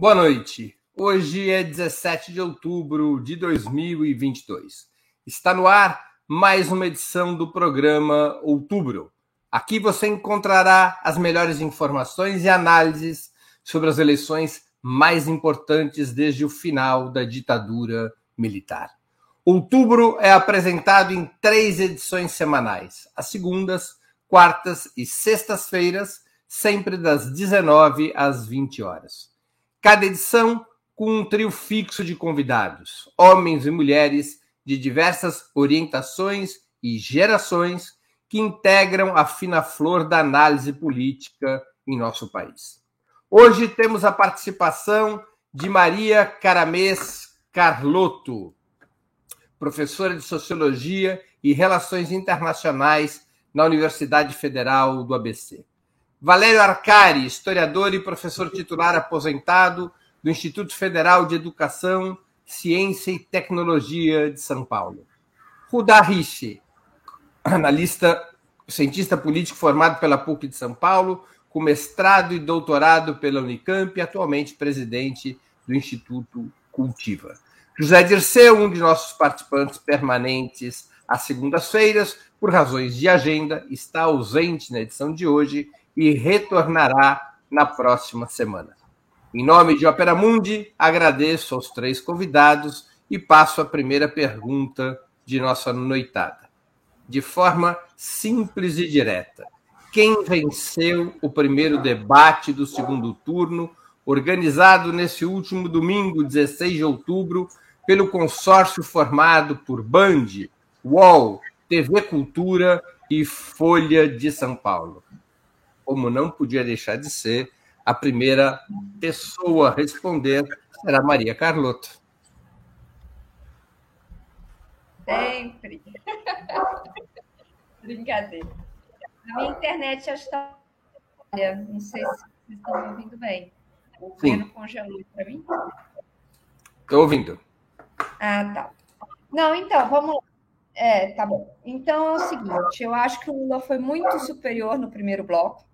Boa noite. Hoje é 17 de outubro de 2022. Está no ar mais uma edição do programa Outubro. Aqui você encontrará as melhores informações e análises sobre as eleições mais importantes desde o final da ditadura militar. Outubro é apresentado em três edições semanais, às segundas, quartas e sextas-feiras, sempre das 19 às 20 horas. Cada edição com um trio fixo de convidados, homens e mulheres de diversas orientações e gerações que integram a fina flor da análise política em nosso país. Hoje temos a participação de Maria Caramês Carlotto, professora de Sociologia e Relações Internacionais na Universidade Federal do ABC. Valério Arcari, historiador e professor titular aposentado do Instituto Federal de Educação, Ciência e Tecnologia de São Paulo. Rudá Riche, analista, cientista político formado pela PUC de São Paulo, com mestrado e doutorado pela Unicamp e atualmente presidente do Instituto Cultiva. José Dirceu, um de nossos participantes permanentes às segundas-feiras, por razões de agenda, está ausente na edição de hoje e retornará na próxima semana. Em nome de Opera Mundi, agradeço aos três convidados e passo a primeira pergunta de nossa noitada. De forma simples e direta, quem venceu o primeiro debate do segundo turno, organizado nesse último domingo, 16 de outubro, pelo consórcio formado por Band, UOL, TV Cultura e Folha de São Paulo? Como não podia deixar de ser, a primeira pessoa a responder será Maria Carlotto. Sempre. Brincadeira. A minha internet já está. Não sei se vocês estão me ouvindo bem. O Breno congelou para mim? Estou ouvindo. Ah, tá. Não, então, vamos lá. É, tá bom. Então é o seguinte: eu acho que o Lula foi muito superior no primeiro bloco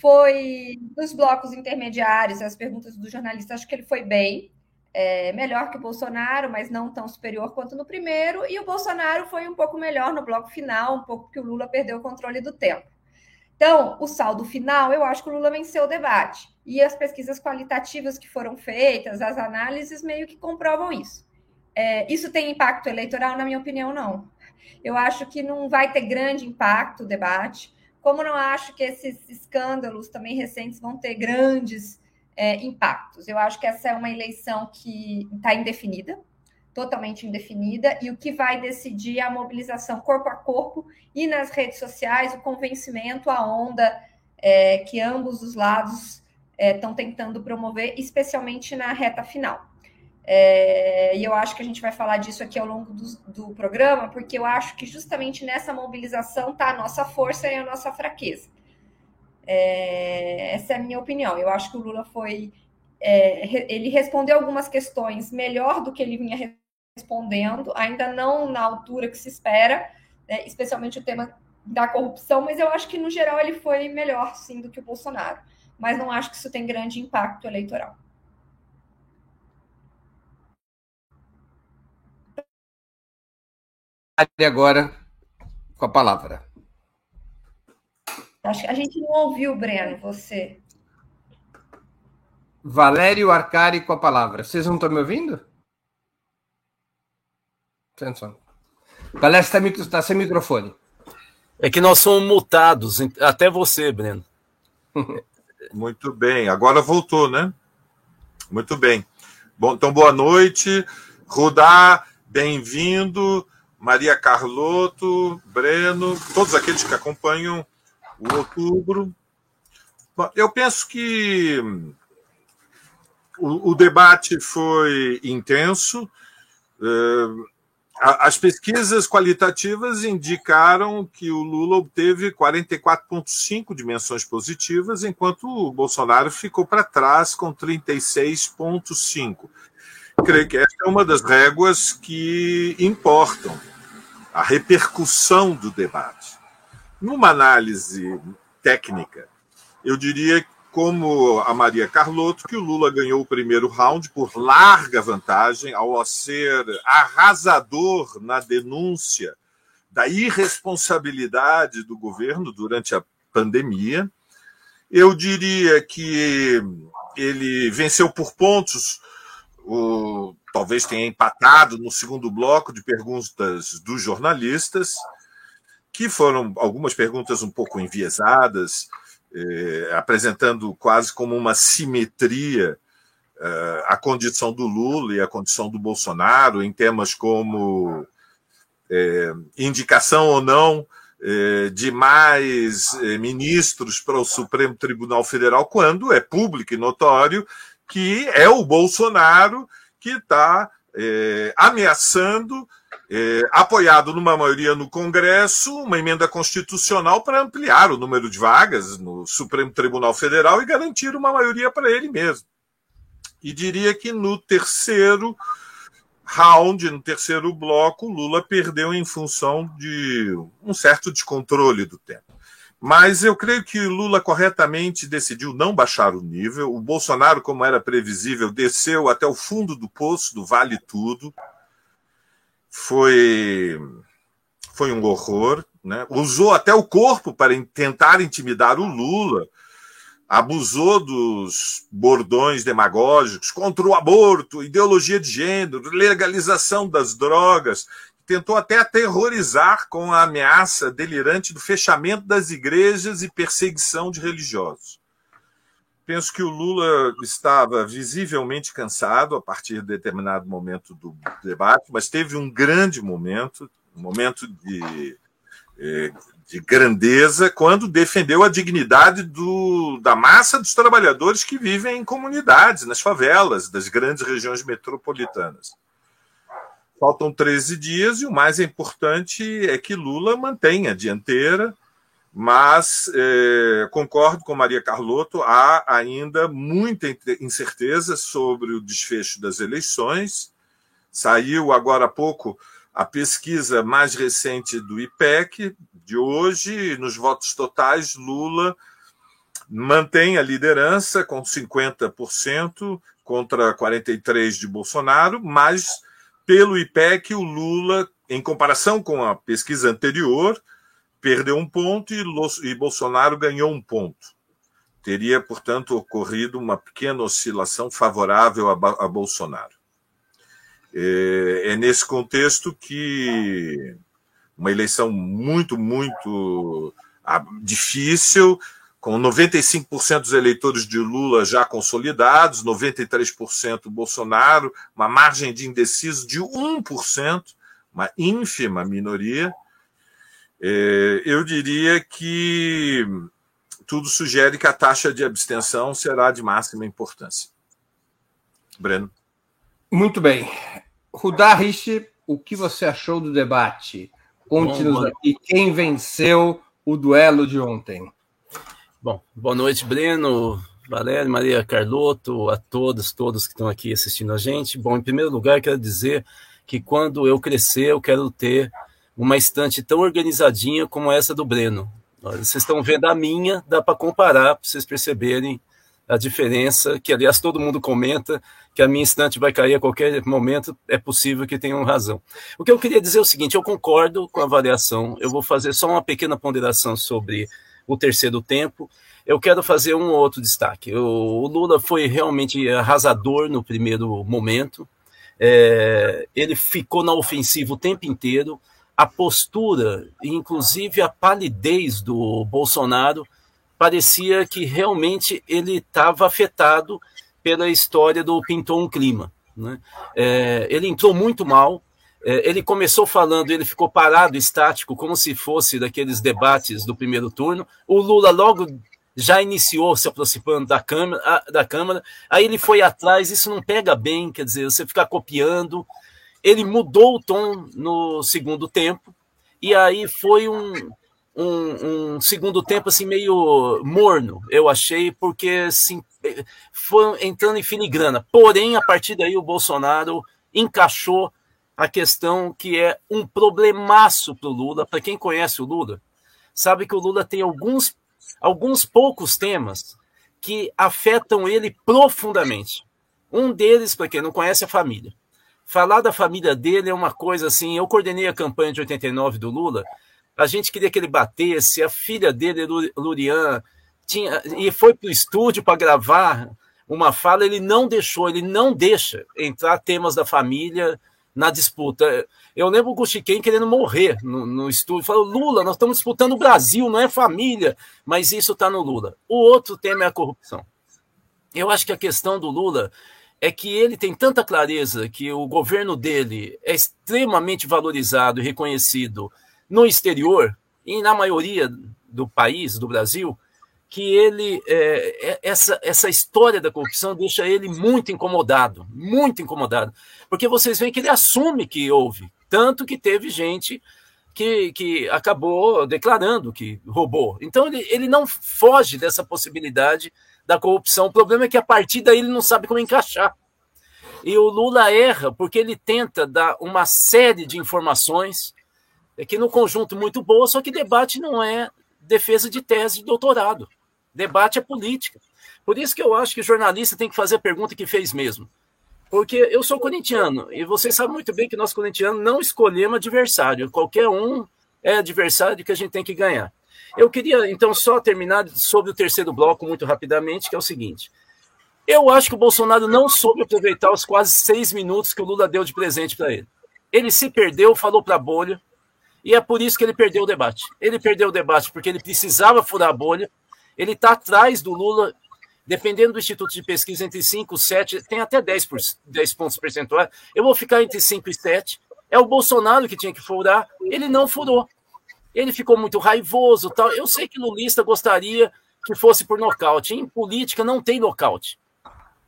foi nos blocos intermediários, as perguntas do jornalista, acho que ele foi bem, é, melhor que o Bolsonaro, mas não tão superior quanto no primeiro, e o Bolsonaro foi um pouco melhor no bloco final, um pouco que o Lula perdeu o controle do tempo. Então, o saldo final, eu acho que o Lula venceu o debate. E as pesquisas qualitativas que foram feitas, as análises, meio que comprovam isso. É, isso tem impacto eleitoral? Na minha opinião, não. Eu acho que não vai ter grande impacto o debate. Como não acho que esses escândalos também recentes vão ter grandes é, impactos. Eu acho que essa é uma eleição que está indefinida, totalmente indefinida, e o que vai decidir é a mobilização corpo a corpo e nas redes sociais, o convencimento, a onda é, que ambos os lados estão é, tentando promover, especialmente na reta final. É, e eu acho que a gente vai falar disso aqui ao longo do, do programa, porque eu acho que justamente nessa mobilização está a nossa força e a nossa fraqueza. É, essa é a minha opinião. Eu acho que o Lula foi. É, ele respondeu algumas questões melhor do que ele vinha respondendo, ainda não na altura que se espera, né, especialmente o tema da corrupção, mas eu acho que no geral ele foi melhor sim do que o Bolsonaro. Mas não acho que isso tem grande impacto eleitoral. Agora com a palavra. Acho que a gente não ouviu, Breno, você. Valério Arcari com a palavra. Vocês não estão me ouvindo? Atenção. Valério está, está sem microfone. É que nós somos multados, até você, Breno. Muito bem, agora voltou, né? Muito bem. Bom, então, boa noite. Rudá, bem-vindo. Maria Carlotto, Breno, todos aqueles que acompanham o outubro. Bom, eu penso que o, o debate foi intenso. Uh, as pesquisas qualitativas indicaram que o Lula obteve 44,5 dimensões positivas, enquanto o Bolsonaro ficou para trás com 36,5. Creio que essa é uma das réguas que importam a repercussão do debate. Numa análise técnica, eu diria como a Maria Carlotto, que o Lula ganhou o primeiro round por larga vantagem, ao ser arrasador na denúncia da irresponsabilidade do governo durante a pandemia. Eu diria que ele venceu por pontos, o, talvez tenha empatado no segundo bloco de perguntas dos jornalistas, que foram algumas perguntas um pouco enviesadas, eh, apresentando quase como uma simetria eh, a condição do Lula e a condição do Bolsonaro em temas como eh, indicação ou não eh, de mais eh, ministros para o Supremo Tribunal Federal, quando é público e notório que é o Bolsonaro que está eh, ameaçando é, apoiado numa maioria no Congresso, uma emenda constitucional para ampliar o número de vagas no Supremo Tribunal Federal e garantir uma maioria para ele mesmo. E diria que no terceiro round, no terceiro bloco, Lula perdeu em função de um certo descontrole do tempo. Mas eu creio que Lula corretamente decidiu não baixar o nível. O Bolsonaro, como era previsível, desceu até o fundo do poço do Vale Tudo foi, foi um horror. Né? Usou até o corpo para tentar intimidar o Lula, abusou dos bordões demagógicos contra o aborto, ideologia de gênero, legalização das drogas, tentou até aterrorizar com a ameaça delirante do fechamento das igrejas e perseguição de religiosos. Penso que o Lula estava visivelmente cansado a partir de determinado momento do debate, mas teve um grande momento, um momento de, eh, de grandeza, quando defendeu a dignidade do, da massa dos trabalhadores que vivem em comunidades, nas favelas das grandes regiões metropolitanas. Faltam 13 dias e o mais importante é que Lula mantenha a dianteira mas é, concordo com Maria Carlotto, há ainda muita incerteza sobre o desfecho das eleições. Saiu agora há pouco a pesquisa mais recente do IPEC de hoje, nos votos totais, Lula mantém a liderança com 50% contra 43% de Bolsonaro, mas pelo IPEC, o Lula, em comparação com a pesquisa anterior, perdeu um ponto e, Bolsonaro ganhou um ponto. Teria, portanto, ocorrido uma pequena oscilação favorável a, Bolsonaro. É, é nesse contexto que uma eleição muito, muito ah, difícil, com 95% dos eleitores de Lula já consolidados, 93% Bolsonaro, uma margem de indeciso de 1%, uma ínfima minoria, é, eu diria que tudo sugere que a taxa de abstenção será de máxima importância. Breno. Muito bem. Rudá Rich, o que você achou do debate? Conte-nos aqui quem venceu o duelo de ontem. Bom, boa noite, Breno, Valério, Maria Carlotto, a todos, todos que estão aqui assistindo a gente. Bom, em primeiro lugar, quero dizer que quando eu crescer, eu quero ter uma estante tão organizadinha como essa do Breno. Vocês estão vendo a minha, dá para comparar, para vocês perceberem a diferença, que aliás todo mundo comenta que a minha estante vai cair a qualquer momento, é possível que tenham razão. O que eu queria dizer é o seguinte, eu concordo com a avaliação, eu vou fazer só uma pequena ponderação sobre o terceiro tempo, eu quero fazer um outro destaque. O, Lula foi realmente arrasador no primeiro momento, é, ele ficou na ofensiva o tempo inteiro, a postura, inclusive a palidez do Bolsonaro, parecia que realmente ele estava afetado pela história do Pintou um Clima. Né? É, ele entrou muito mal, ele começou falando, ele ficou parado, estático, como se fosse daqueles debates do primeiro turno. O Lula logo já iniciou se aproximando da Câmara, da Câmara, aí ele foi atrás, isso não pega bem, quer dizer, você ficar copiando, ele mudou o tom no segundo tempo, e aí foi um, um, um, segundo tempo assim meio morno, eu achei, porque assim, foi entrando em filigrana. Porém, a partir daí o Bolsonaro encaixou a questão que é um problemaço para o Lula. Para quem conhece o Lula, sabe que o Lula tem alguns, alguns poucos temas que afetam ele profundamente. Um deles, para quem não conhece, é a família. Falar da família dele é uma coisa assim. Eu coordenei a campanha de 89 do Lula. A gente queria que ele batesse. A filha dele, Lurian, tinha, e foi para o estúdio para gravar uma fala. Ele não deixou, ele não deixa entrar temas da família na disputa. Eu lembro o Guxiquem querendo morrer no, no estúdio. Falou: Lula, nós estamos disputando o Brasil, não é família. Mas isso está no Lula. O outro tema é a corrupção. Eu acho que a questão do Lula é que ele tem tanta clareza que o governo dele é extremamente valorizado e reconhecido no exterior e na maioria do país, do Brasil, que ele é, é, essa, essa história da corrupção deixa ele muito incomodado, muito incomodado, porque vocês veem que ele assume que houve, tanto que teve gente que, que acabou declarando que roubou. Então ele, ele não foge dessa possibilidade da corrupção. O problema é que a partir daí ele não sabe como encaixar. E o Lula erra porque ele tenta dar uma série de informações é que no conjunto muito boa, só que debate não é defesa de tese de doutorado. Debate é política. Por isso que eu acho que o jornalista tem que fazer a pergunta que fez mesmo. Porque eu sou corintiano, e vocês sabem muito bem que nós corintianos não escolhemos adversário. Qualquer um é adversário que a gente tem que ganhar. Eu queria, então, só terminar sobre o terceiro bloco muito rapidamente, que é o seguinte. Eu acho que o Bolsonaro não soube aproveitar os quase seis minutos que o Lula deu de presente para ele. Ele se perdeu, falou para a bolha, e é por isso que ele perdeu o debate. Ele perdeu o debate porque ele precisava furar a bolha. Ele está atrás do Lula dependendo do Instituto de Pesquisa, entre 5 e 7, tem até 10, por, 10 pontos percentuais. Eu vou ficar entre 5 e 7. É o Bolsonaro que tinha que furar, ele não furou. Ele ficou muito raivoso. tal. Eu sei que o Lulista gostaria que fosse por nocaute. Em política não tem nocaute.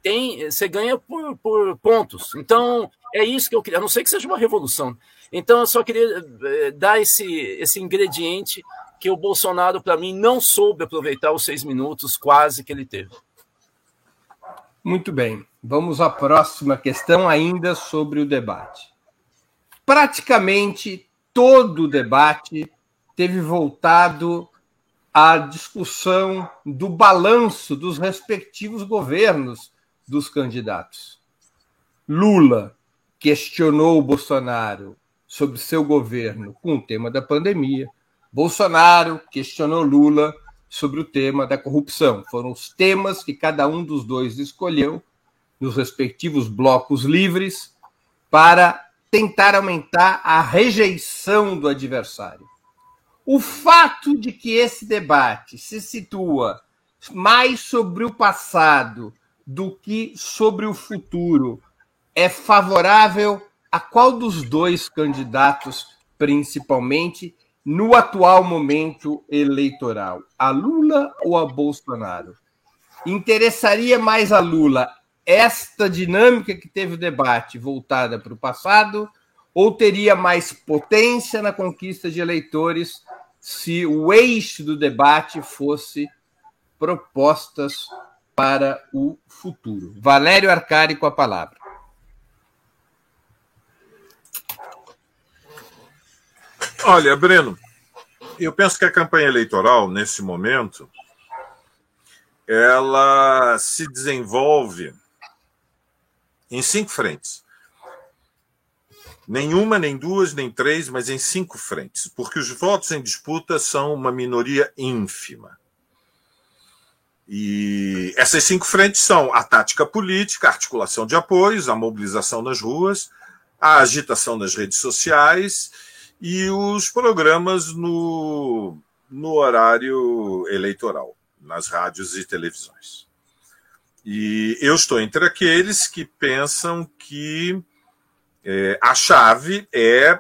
Tem, você ganha por, por pontos. Então, é isso que eu queria. A não sei que seja uma revolução. Então, eu só queria eh, dar esse, esse ingrediente que o Bolsonaro, para mim, não soube aproveitar os seis minutos quase que ele teve. Muito bem. Vamos à próxima questão, ainda sobre o debate. Praticamente todo o debate teve voltado à discussão do balanço dos respectivos governos dos candidatos. Lula questionou o Bolsonaro sobre seu governo com o tema da pandemia. Bolsonaro questionou Lula sobre o tema da corrupção. Foram os temas que cada um dos dois escolheu nos respectivos blocos livres para tentar aumentar a rejeição do adversário. O fato de que esse debate se situa mais sobre o passado do que sobre o futuro é favorável a qual dos dois candidatos, principalmente, no atual momento eleitoral? A Lula ou a Bolsonaro? Interessaria mais a Lula esta dinâmica que teve o debate voltada para o passado ou teria mais potência na conquista de eleitores se o eixo do debate fosse propostas para o futuro? Valério Arcari com a palavra. Olha, Breno, eu penso que a campanha eleitoral, nesse momento, ela se desenvolve em cinco frentes. Nenhuma, nem duas, nem três, mas em cinco frentes, porque os votos em disputa são uma minoria ínfima. E essas cinco frentes são a tática política, a articulação de apoios, a mobilização nas ruas, a agitação nas redes sociais e os programas no, no horário eleitoral, nas rádios e televisões. E eu estou entre aqueles que pensam que é, a chave é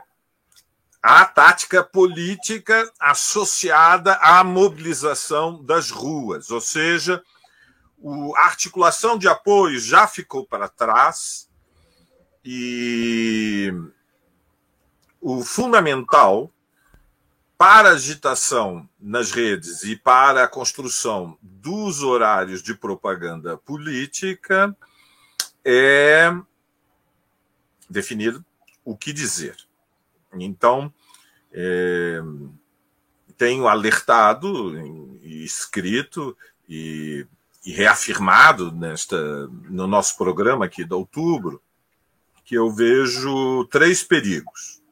a tática política associada à mobilização das ruas, ou seja, a articulação de apoio já ficou para trás e o fundamental para a agitação nas redes e para a construção dos horários de propaganda política é definir o que dizer. Então, é, tenho alertado escrito e e reafirmado nesta, no nosso programa aqui de outubro, que eu vejo três perigos.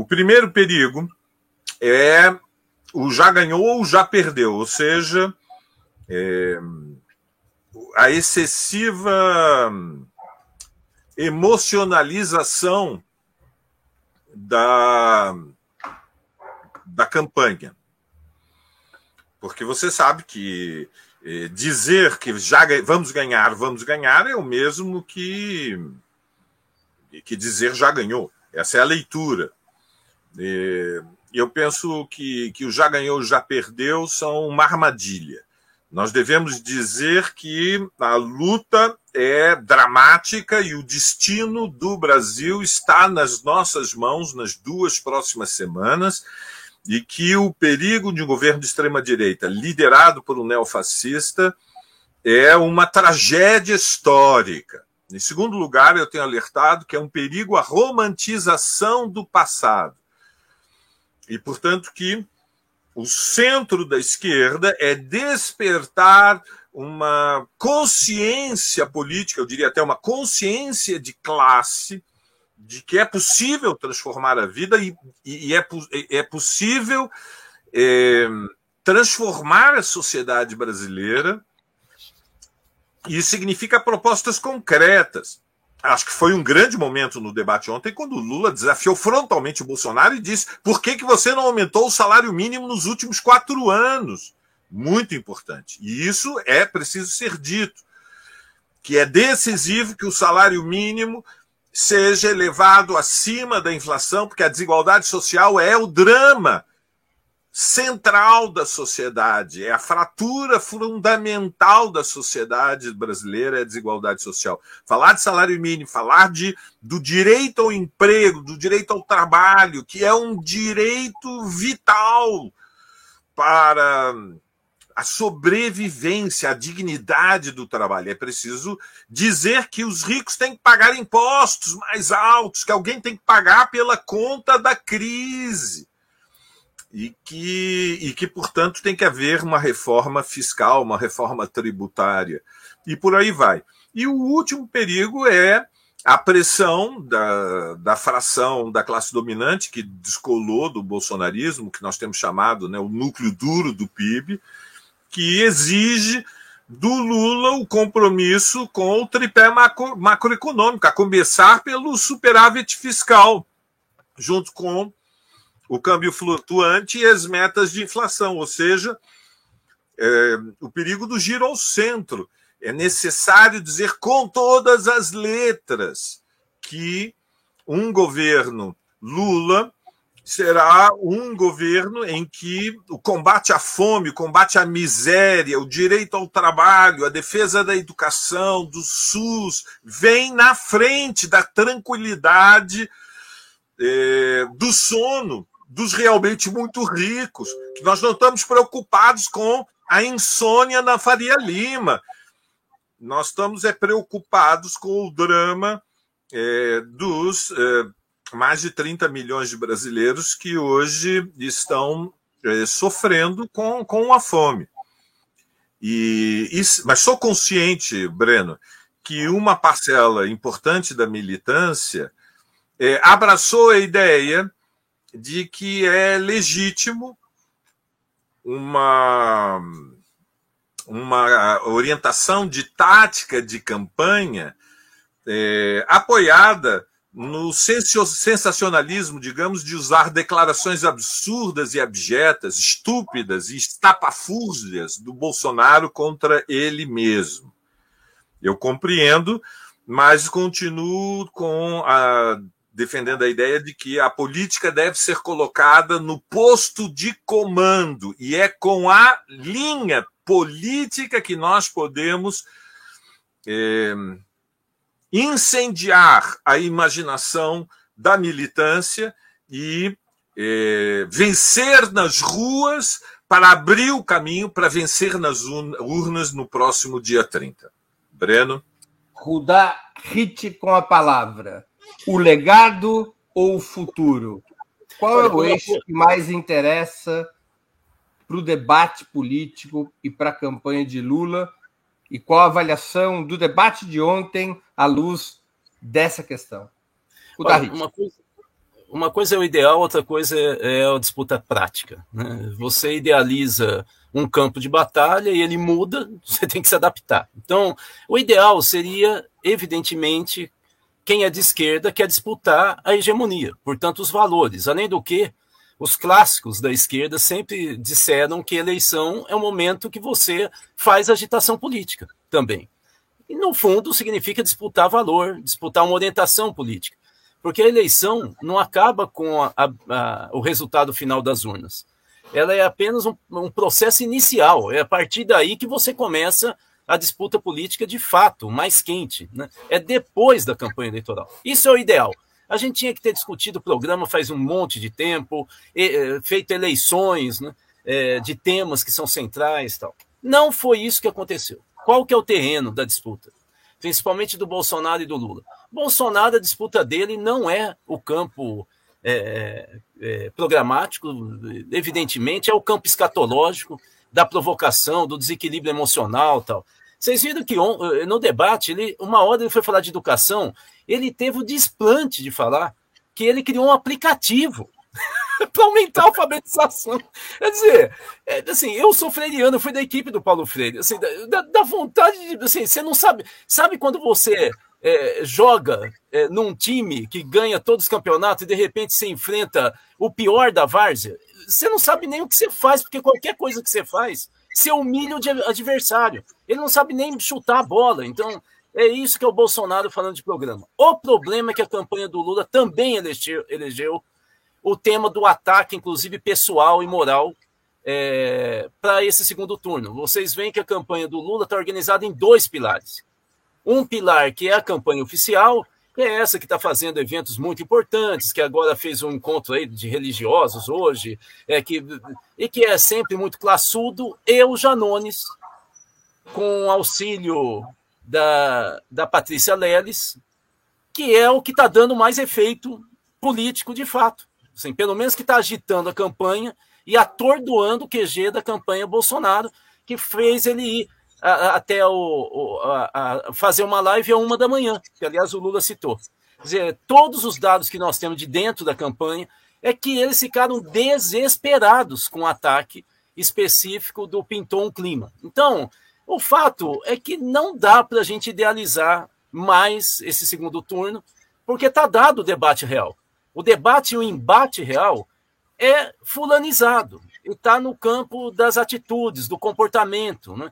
O primeiro perigo é o já ganhou ou já perdeu, ou seja, é, a excessiva emocionalização da, da campanha. Porque você sabe que eh, dizer que já vamos ganhar, vamos ganhar é o mesmo que, que dizer já ganhou. Essa é a leitura. E eu penso que, que o já ganhou, já perdeu são uma armadilha. Nós devemos dizer que a luta é dramática e o destino do Brasil está nas nossas mãos nas duas próximas semanas e que o perigo de um governo de extrema-direita liderado por um neofascista é uma tragédia histórica. Em segundo lugar, eu tenho alertado que é um perigo a romantização do passado. E, portanto, que o centro da esquerda é despertar uma consciência política, eu diria até uma consciência de classe, de que é possível transformar a vida e, e é, é possível é, transformar a sociedade brasileira. E significa propostas concretas. Acho que foi um grande momento no debate ontem quando o Lula desafiou frontalmente o Bolsonaro e disse: por que, que você não aumentou o salário mínimo nos últimos quatro anos? Muito importante. E isso é preciso ser dito. Que é decisivo que o salário mínimo seja elevado acima da inflação, porque a desigualdade social é o drama central da sociedade, é a fratura fundamental da sociedade brasileira, é a desigualdade social. Falar de salário mínimo, falar de, do direito ao emprego, do direito ao trabalho, que é um direito vital para a sobrevivência, a dignidade do trabalho. É preciso dizer que os ricos têm que pagar impostos mais altos, que alguém tem que pagar pela conta da crise e que, e que, portanto, tem que haver uma reforma fiscal, uma reforma tributária, e por aí vai. E o último perigo é a pressão da, da fração da classe dominante que descolou do bolsonarismo, que nós temos chamado né, o núcleo duro do PIB, que exige do Lula o compromisso com o tripé macro, macroeconômico, a começar pelo superávit fiscal, junto com o câmbio flutuante e as metas de inflação, ou seja, é, o perigo do giro ao centro. É necessário dizer com todas as letras que um governo Lula será um governo em que o combate à fome, o combate à miséria, o direito ao trabalho, a defesa da educação, do SUS, vem na frente da tranquilidade, é, do sono dos realmente muito ricos, que nós não estamos preocupados com a insônia na Faria Lima. Nós estamos é, preocupados com o drama é, dos é, mais de 30 milhões de brasileiros que hoje estão é, sofrendo com, com a fome. E, e, mas sou consciente, Breno, que uma parcela importante da militância é, abraçou a ideia de que é legítimo uma, uma orientação de tática de campanha é, apoiada no sensacionalismo, digamos, de usar declarações absurdas e abjetas, estúpidas e estapafúrdias do Bolsonaro contra ele mesmo. Eu compreendo, mas continuo com a defendendo a ideia de que a política deve ser colocada no posto de comando e é com a linha política que nós podemos é, incendiar a imaginação da militância e é, vencer nas ruas para abrir o caminho para vencer nas urnas no próximo dia 30. Breno? Rudá Hit com a palavra o legado ou o futuro? Qual é o eixo que mais interessa para o debate político e para a campanha de Lula E qual a avaliação do debate de ontem à luz dessa questão? O Olha, uma, coisa, uma coisa é o ideal, outra coisa é, a disputa prática. Né? Você idealiza um campo de batalha e ele muda, você tem que se adaptar. Então, o ideal seria, evidentemente, quem é de esquerda quer disputar a hegemonia, portanto, os valores. Além do que, os clássicos da esquerda sempre disseram que eleição é o momento que você faz agitação política também. E, no fundo, significa disputar valor, disputar uma orientação política. Porque a eleição não acaba com a, a, o resultado final das urnas. Ela é apenas um, um processo inicial. É a partir daí que você começa a disputa política de fato, mais quente. Né? É depois da campanha eleitoral. Isso é o ideal. A gente tinha que ter discutido o programa faz um monte de tempo, e, feito eleições né, é, de temas que são centrais tal. Não foi isso que aconteceu. Qual que é o terreno da disputa? Principalmente do Bolsonaro e do Lula. Bolsonaro, a disputa dele não é o campo é, é, programático, evidentemente, é o campo escatológico da provocação, do desequilíbrio emocional tal. Vocês viram que no debate, ele, uma hora ele foi falar de educação, ele teve o desplante de falar que ele criou um aplicativo para aumentar a alfabetização. Quer dizer, é, assim, eu sou freiriano, fui da equipe do Paulo Freire. Assim, da, da vontade de. Assim, você não sabe. Sabe quando você é, joga é, num time que ganha todos os campeonatos e de repente se enfrenta o pior da várzea? Você não sabe nem o que você faz, porque qualquer coisa que você faz você humilha o adversário. Ele não sabe nem chutar a bola. Então, é isso que é o Bolsonaro falando de programa. O problema é que a campanha do Lula também elegeu, elegeu o tema do ataque, inclusive pessoal e moral, é, para esse segundo turno. Vocês veem que a campanha do Lula está organizada em dois pilares. Um pilar que é a campanha oficial, é essa que está fazendo eventos muito importantes, que agora fez um encontro aí de religiosos hoje, é que, e que é sempre muito classudo, e o Janones, com auxílio da, da Patrícia Leles, que é o que está dando mais efeito político de fato. Assim, pelo menos que está agitando a campanha e atordoando o QG da campanha Bolsonaro, que fez ele ir até o, o a, a fazer uma live a uma da manhã, que aliás o Lula citou. Quer dizer, todos os dados que nós temos de dentro da campanha é que eles ficaram desesperados com o ataque específico do Pinton Clima. Então, o fato é que não dá para a gente idealizar mais esse segundo turno, porque está dado o debate real. O debate e o embate real é fulanizado está no campo das atitudes, do comportamento. Né?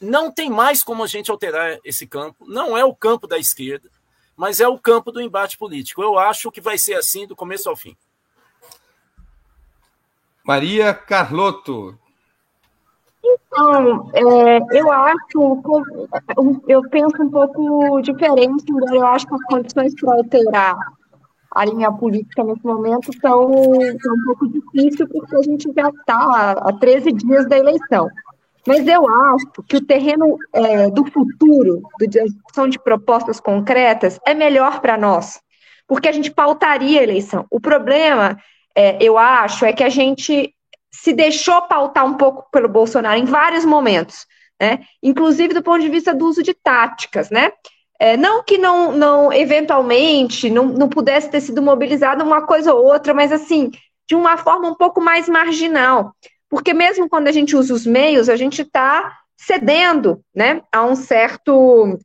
Não tem mais como a gente alterar esse campo. Não é o campo da esquerda, mas é o campo do embate político. Eu acho que vai ser assim do começo ao fim. Maria Carlotto. Então, é, eu acho, eu penso um pouco diferente, embora eu acho que as condições para alterar a linha política nesse momento estão, estão um pouco difícil, porque a gente já está há 13 dias da eleição. Mas eu acho que o terreno é, do futuro, da discussão de propostas concretas, é melhor para nós, porque a gente pautaria a eleição. O problema, é, eu acho, é que a gente se deixou pautar um pouco pelo Bolsonaro em vários momentos, né? inclusive do ponto de vista do uso de táticas, né? É, não que não, não eventualmente, não, não pudesse ter sido mobilizado uma coisa ou outra, mas assim, de uma forma um pouco mais marginal. Porque mesmo quando a gente usa os meios, a gente está cedendo né, a um certo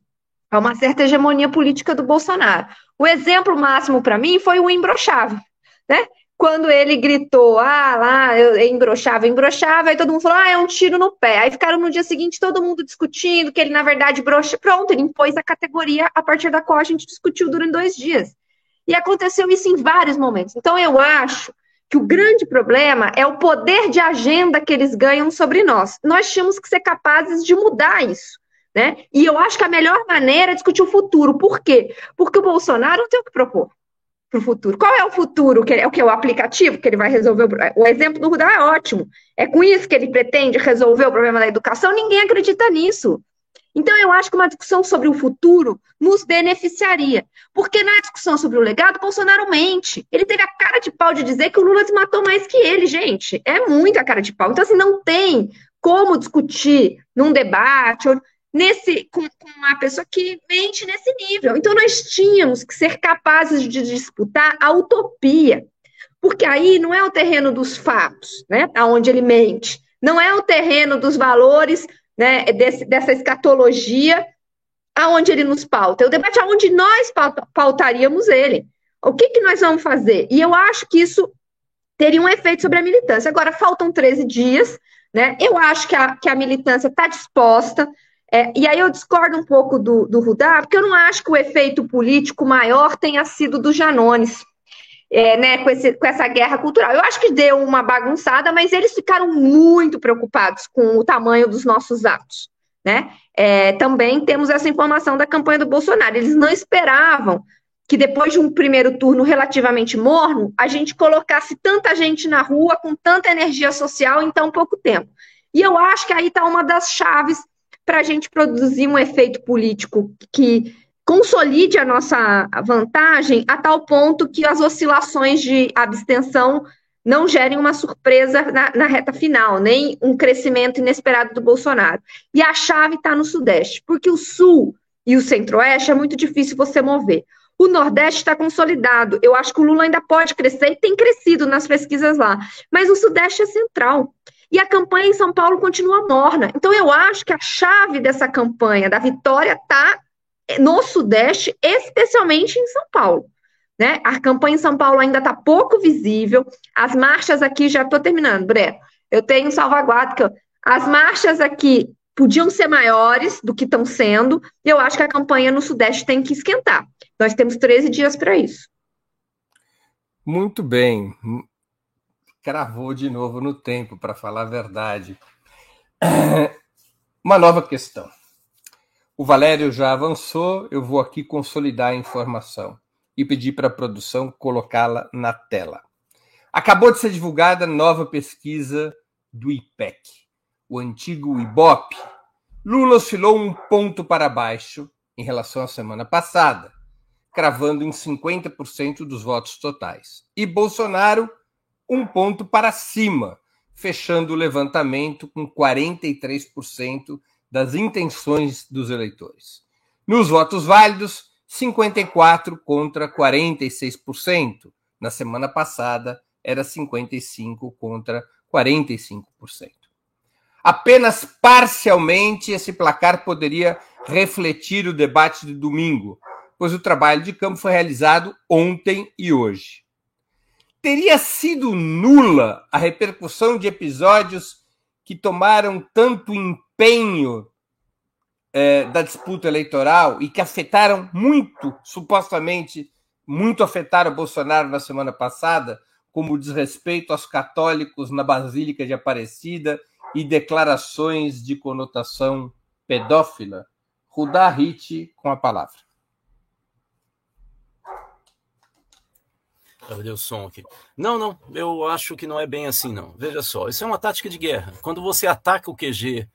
a uma certa hegemonia política do Bolsonaro. O exemplo máximo para mim foi o imbrochável, né? Quando ele gritou, ah, lá, eu embroxava, embroxava, aí todo mundo falou, ah, é um tiro no pé. Aí ficaram no dia seguinte todo mundo discutindo que ele, na verdade, broxa. Pronto, ele impôs a categoria a partir da qual a gente discutiu durante dois dias. E aconteceu isso em vários momentos. Então, eu acho que o grande problema é o poder de agenda que eles ganham sobre nós. Nós tínhamos que ser capazes de mudar isso. Né? E eu acho que a melhor maneira é discutir o futuro. Por quê? Porque o Bolsonaro não tem o que propor para o futuro. Qual é o futuro? Que é o que o aplicativo que ele vai resolver? O, o exemplo do Rudá é ótimo. É com isso que ele pretende resolver o problema da educação? Ninguém acredita nisso. Então, eu acho que uma discussão sobre o futuro nos beneficiaria. Porque na discussão sobre o legado, Bolsonaro mente. Ele teve a cara de pau de dizer que o Lula matou mais que ele, gente. É muita cara de pau. Então, assim, não tem como discutir num debate nesse com, com uma pessoa que mente nesse nível. Então nós tínhamos que ser capazes de disputar a utopia, porque aí não é o terreno dos fatos, né, aonde ele mente, não é o terreno dos valores, né, desse, dessa escatologia aonde ele nos pauta, é o debate aonde nós pautaríamos ele. O que, que nós vamos fazer? E eu acho que isso teria um efeito sobre a militância. Agora, faltam 13 dias, né? Eu acho que a, que a militância está disposta, é, e aí eu discordo um pouco do, do Rudá, porque eu não acho que o efeito político maior tenha sido do Janones, é, né, com, esse, com essa guerra cultural. Eu acho que deu uma bagunçada, mas eles ficaram muito preocupados com o tamanho dos nossos atos. Né? É, também temos essa informação da campanha do Bolsonaro. Eles não esperavam que depois de um primeiro turno relativamente morno, a gente colocasse tanta gente na rua com tanta energia social em tão pouco tempo. E eu acho que aí está uma das chaves para a gente produzir um efeito político que consolide a nossa vantagem a tal ponto que as oscilações de abstenção não gerem uma surpresa na, na reta final, nem um crescimento inesperado do Bolsonaro. E a chave está no Sudeste, porque o Sul e o Centro-Oeste é muito difícil você mover. O Nordeste está consolidado. Eu acho que o Lula ainda pode crescer e tem crescido nas pesquisas lá. Mas o Sudeste é central. E a campanha em São Paulo continua morna. Então, eu acho que a chave dessa campanha, da vitória, está no Sudeste, especialmente em São Paulo. Né? A campanha em São Paulo ainda está pouco visível. As marchas aqui, já estou terminando, Breno. Eu tenho salvaguarda que as marchas aqui podiam ser maiores do que estão sendo, e eu acho que a campanha no Sudeste tem que esquentar. Nós temos 13 dias para isso. Muito bem cravou de novo no tempo, para falar a verdade. Uma nova questão. O Valério já avançou, eu vou aqui consolidar a informação e pedir para a produção colocá-la na tela. Acabou de ser divulgada nova pesquisa do IPEC, o antigo IBOP. Lula oscilou um ponto para baixo em relação à semana passada, cravando em 50% dos votos totais. E Bolsonaro um ponto para cima, fechando o levantamento com 43% das intenções dos eleitores. Nos votos válidos, 54 contra 46%. Na semana passada, era 55 contra 45%. Apenas parcialmente esse placar poderia refletir o debate de domingo, pois o trabalho de campo foi realizado ontem e hoje teria sido nula a repercussão de episódios que tomaram tanto empenho é, da disputa eleitoral e que afetaram muito, supostamente, muito afetaram Bolsonaro na semana passada, como o desrespeito aos católicos na Basílica de Aparecida e declarações de conotação pedófila? Rudá Hit com a palavra. Abrir o som aqui. Não, não, eu acho que não é bem assim, não. Veja só, isso é uma tática de guerra. Quando você ataca o QG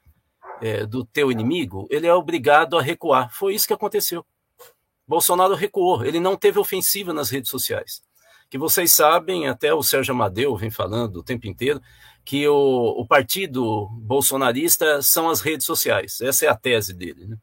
é, do teu inimigo, ele é obrigado a recuar. Foi isso que aconteceu. Bolsonaro recuou, ele não teve ofensiva nas redes sociais. Que vocês sabem, até o Sérgio Amadeu vem falando o tempo inteiro, que o, o partido bolsonarista são as redes sociais. Essa é a tese dele. Né?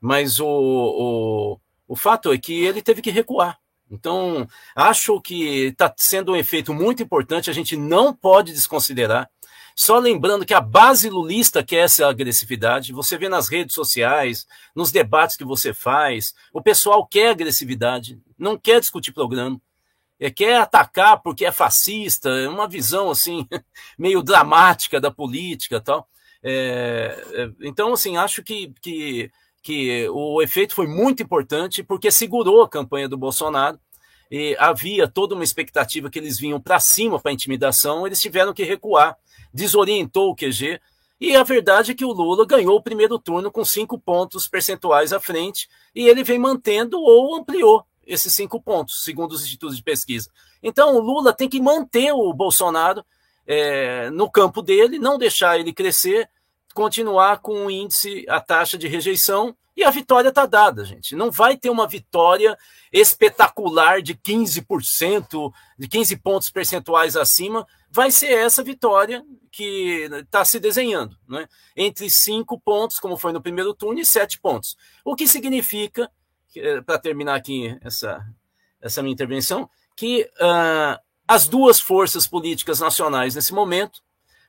Mas o, o, o fato é que ele teve que recuar. Então, acho que está sendo um efeito muito importante, a gente não pode desconsiderar. Só lembrando que a base lulista quer essa agressividade. Você vê nas redes sociais, nos debates que você faz, o pessoal quer agressividade, não quer discutir programa, é, quer atacar porque é fascista, é uma visão assim meio dramática da política, tal. É, é, então, assim, acho que, que que o efeito foi muito importante porque segurou a campanha do Bolsonaro. E havia toda uma expectativa que eles vinham para cima para intimidação, eles tiveram que recuar, desorientou o QG. E a verdade é que o Lula ganhou o primeiro turno com cinco pontos percentuais à frente e ele vem mantendo ou ampliou esses cinco pontos, segundo os institutos de pesquisa. Então o Lula tem que manter o Bolsonaro é, no campo dele, não deixar ele crescer continuar com o índice, a taxa de rejeição, e a vitória está dada, gente. Não vai ter uma vitória espetacular de 15%, de 15 pontos percentuais acima. Vai ser essa vitória que está se desenhando, né? entre cinco pontos, como foi no primeiro turno, e sete pontos. O que significa, eh, para terminar aqui essa, essa minha intervenção, que uh, as duas forças políticas nacionais nesse momento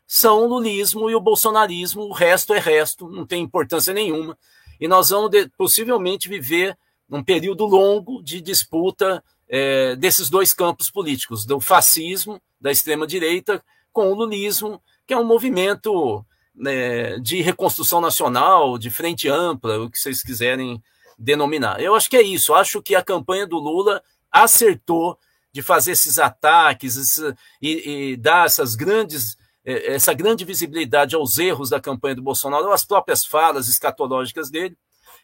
são o lulismo e o bolsonarismo, o resto é resto, não tem importância nenhuma. E nós vamos de, possivelmente viver um período longo de disputa é, desses dois campos políticos, do fascismo, da extrema-direita, com o lulismo, que é um movimento né, de reconstrução nacional, de frente ampla, o que vocês quiserem denominar. Eu acho que é isso. Acho que a campanha do Lula acertou de fazer esses ataques esse, e, e, dar essas grandes, essa grande visibilidade aos erros da campanha do Bolsonaro, às próprias falas escatológicas dele,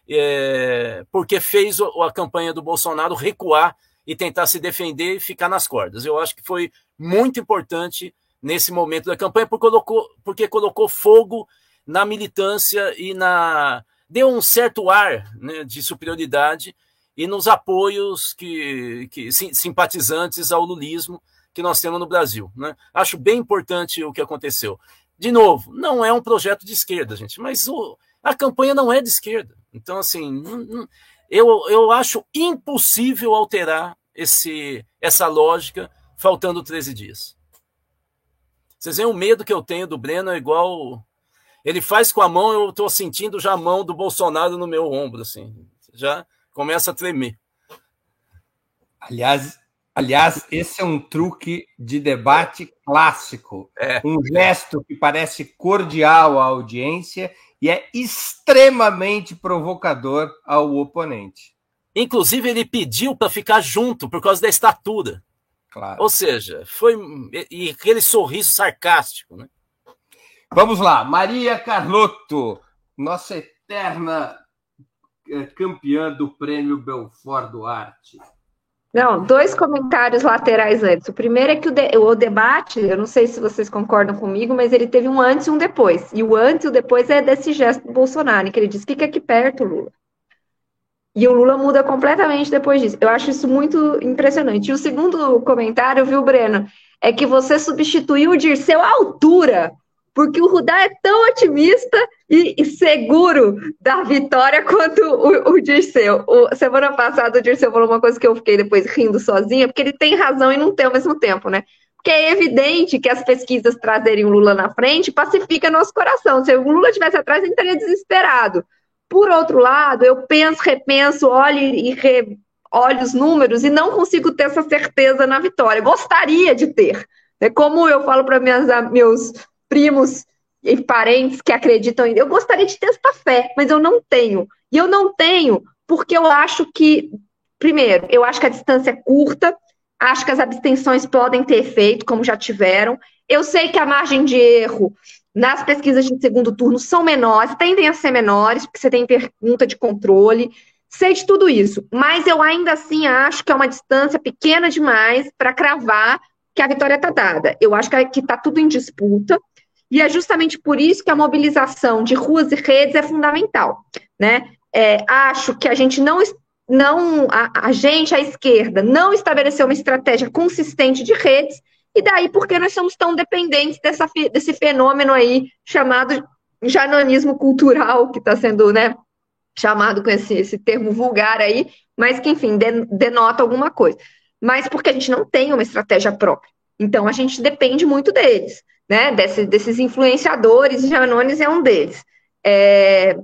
é, porque fez a campanha do Bolsonaro recuar e tentar se defender e ficar nas cordas. Eu acho que foi muito importante nesse momento da campanha, porque colocou, porque colocou fogo na militância e na. deu um certo ar né, de superioridade e nos apoios que, que simpatizantes ao lulismo que nós temos no Brasil. Né? Acho bem importante o que aconteceu. De novo, não é um projeto de esquerda, gente, mas o, a campanha não é de esquerda. Então, assim, eu, eu acho impossível alterar esse, essa lógica faltando 13 dias. Vocês veem o medo que eu tenho do Breno é igual. Ele faz com a mão, eu estou sentindo já a mão do Bolsonaro no meu ombro, assim. Já começa a tremer. Aliás, aliás, esse é um truque de debate clássico. É. Um gesto que parece cordial à audiência e é extremamente provocador ao oponente. Inclusive, ele pediu para ficar junto por causa da estatura. Claro. Ou seja, foi e aquele sorriso sarcástico, né? Vamos lá, Maria Carlotto, nossa eterna eh, campeã do Prêmio Belfort Duarte. Não, dois comentários laterais antes. O primeiro é que o, de, o, debate, eu não sei se vocês concordam comigo, mas ele teve um antes e um depois. E o antes e o depois é desse gesto do Bolsonaro, que ele diz: fica aqui perto, Lula. E o Lula muda completamente depois disso. Eu acho isso muito impressionante. E o segundo comentário, viu, Breno, é que você substituiu o Dirceu à altura porque o Rudá é tão otimista e, seguro da vitória quanto o, o Dirceu. O, semana passada o Dirceu falou uma coisa que eu fiquei depois rindo sozinha, porque ele tem razão e não tem ao mesmo tempo, né? Porque é evidente que as pesquisas trazerem o Lula na frente pacifica nosso coração. Se o Lula estivesse atrás, a gente estaria desesperado. Por outro lado, eu penso, repenso, olho e re, olho os números e não consigo ter essa certeza na vitória. Gostaria de ter. É como eu falo para meus primos e parentes que acreditam em. Eu gostaria de ter essa fé, mas eu não tenho. E eu não tenho porque eu acho que, primeiro, eu acho que a distância é curta, acho que as abstenções podem ter efeito, como já tiveram. Eu sei que a margem de erro nas pesquisas de segundo turno são menores, tendem a ser menores, porque você tem pergunta de controle. Sei de tudo isso, mas eu ainda assim acho que é uma distância pequena demais para cravar que a vitória está dada. Eu acho que está tudo em disputa. E é justamente por isso que a mobilização de ruas e redes é fundamental. Né? É, acho que a gente não, não a, a, gente, a esquerda, não estabeleceu uma estratégia consistente de redes, e daí porque nós somos tão dependentes dessa, desse fenômeno aí chamado janonismo cultural, que está sendo né, chamado com esse, esse termo vulgar aí, mas que, enfim, denota alguma coisa. Mas porque a gente não tem uma estratégia própria. Então, a gente depende muito deles né, desse, desses influenciadores, e Janones é um deles. É,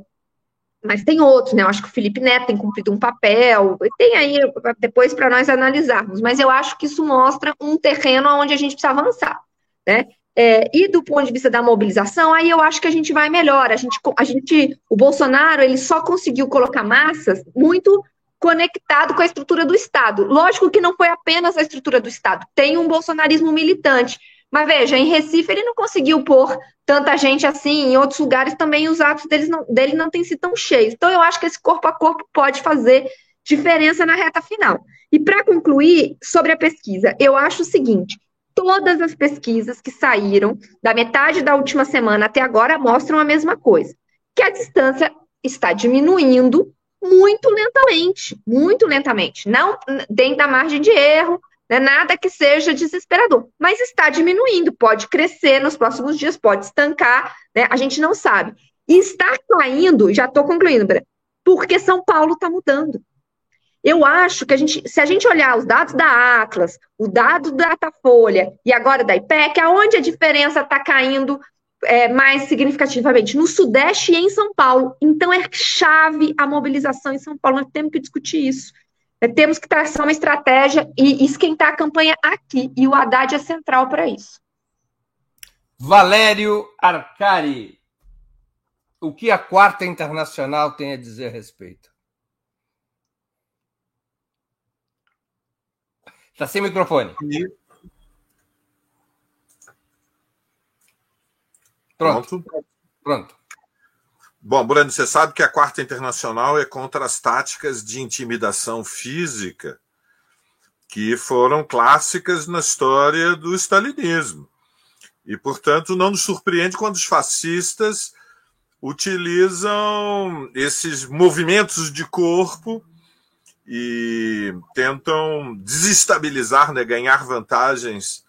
mas tem outros, né? Eu acho que o Felipe Neto tem cumprido um papel, tem aí depois para nós analisarmos, mas eu acho que isso mostra um terreno onde a gente precisa avançar, né? É, e do ponto de vista da mobilização, aí eu acho que a gente vai melhor. A gente, a gente, o Bolsonaro, ele só conseguiu colocar massas muito conectado com a estrutura do Estado. Lógico que não foi apenas a estrutura do Estado, tem um bolsonarismo militante, mas veja, em Recife ele não conseguiu pôr tanta gente assim, em outros lugares também os atos deles não, dele não têm sido tão cheios. Então eu acho que esse corpo a corpo pode fazer diferença na reta final. E para concluir sobre a pesquisa, eu acho o seguinte: todas as pesquisas que saíram da metade da última semana até agora mostram a mesma coisa, que a distância está diminuindo muito lentamente, muito lentamente, não dentro da margem de erro, Né? Nada que seja desesperador, mas está diminuindo, pode crescer nos próximos dias, pode estancar, né? a gente não sabe. E está caindo, já estou concluindo, porque São Paulo está mudando. Eu acho que a gente, se a gente olhar os dados da Atlas, o dado da Datafolha e agora da IPEC, aonde a diferença está caindo é, mais significativamente? No Sudeste e em São Paulo. Então é chave a mobilização em São Paulo. Nós temos que discutir isso. É, temos que traçar uma estratégia e esquentar a campanha aqui. E o Haddad é central para isso. Valério Arcari, o que a Quarta Internacional tem a dizer a respeito? Está sem microfone. Pronto. Pronto. Pronto. Bom, Breno, você sabe que a Quarta Internacional é contra as táticas de intimidação física que foram clássicas na história do stalinismo. E, portanto, não nos surpreende quando os fascistas utilizam esses movimentos de corpo e tentam desestabilizar, né, ganhar vantagens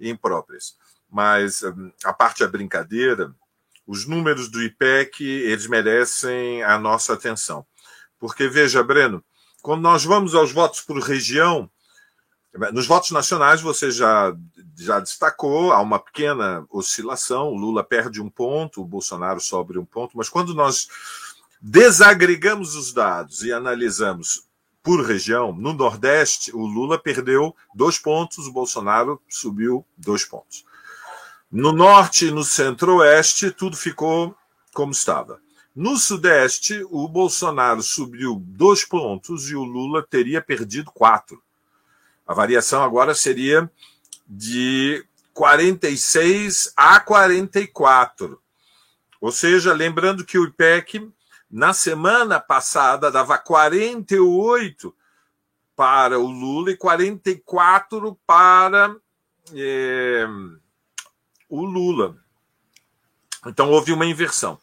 impróprias. Mas hum, a parte da brincadeira, os números do IPEC, eles merecem a nossa atenção. Porque, veja, Breno, quando nós vamos aos votos por região, nos votos nacionais você já, já destacou, há uma pequena oscilação, o Lula perde um ponto, o Bolsonaro sobe um ponto, mas quando nós desagregamos os dados e analisamos por região, no Nordeste, o Lula perdeu dois pontos, o Bolsonaro subiu dois pontos. No Norte e no Centro-Oeste, tudo ficou como estava. No Sudeste, o Bolsonaro subiu dois pontos e o Lula teria perdido quatro. A variação agora seria de 46 a 44. Ou seja, lembrando que o IPEC na semana passada, dava 48 para o Lula e 44 para é, o Lula. Então houve uma inversão.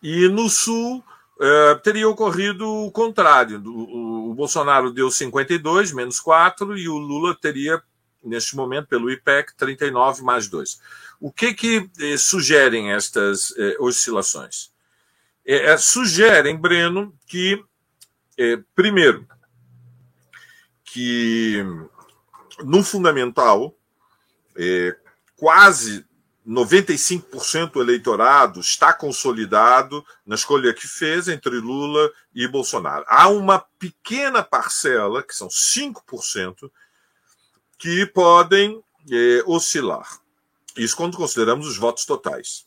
E no Sul é, teria ocorrido o contrário. O, o, Bolsonaro deu 52, menos 4, e o Lula teria, neste momento, pelo IPEC, 39 mais 2. O que, que eh, sugerem estas eh, oscilações? é, é, sugerem, Breno, que, é, primeiro, que no fundamental, é, quase 95% do eleitorado está consolidado na escolha que fez entre Lula e Bolsonaro. Há uma pequena parcela, que são 5%, que podem é, oscilar. Isso quando consideramos os votos totais.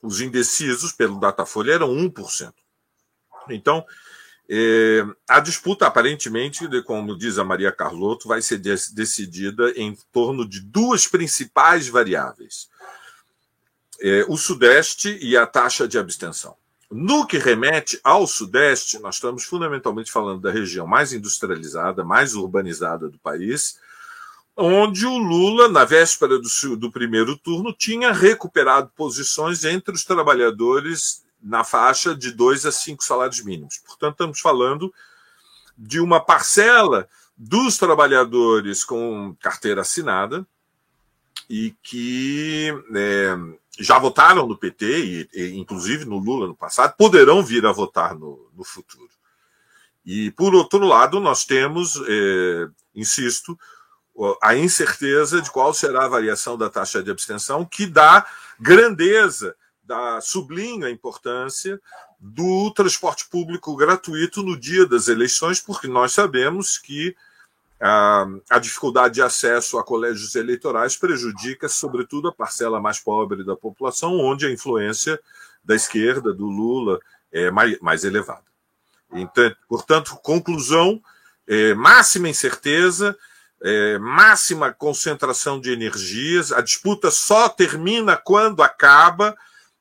Os indecisos, pelo Datafolha, eram 1%. Então, é, a disputa, aparentemente, como diz a Maria Carlotto, vai ser decidida em torno de duas principais variáveis: é, o Sudeste e a taxa de abstenção. No que remete ao Sudeste, nós estamos fundamentalmente falando da região mais industrializada, mais urbanizada do país, onde o Lula, na véspera do, do primeiro turno, tinha recuperado posições entre os trabalhadores na faixa de dois a cinco salários mínimos. Portanto, estamos falando de uma parcela dos trabalhadores com carteira assinada e que é, já votaram no PT, e, e, inclusive no Lula no passado, poderão vir a votar no, no futuro. E, por outro lado, nós temos, é, insisto, a incerteza de qual será a variação da taxa de abstenção, que dá grandeza, dá, sublinha a importância do transporte público gratuito no dia das eleições, porque nós sabemos que a, a dificuldade de acesso a colégios eleitorais prejudica, sobretudo, a parcela mais pobre da população, onde a influência da esquerda, do Lula, é mais, mais elevada. Então, portanto, conclusão, é, máxima incerteza, é, máxima concentração de energias, a disputa só termina quando acaba,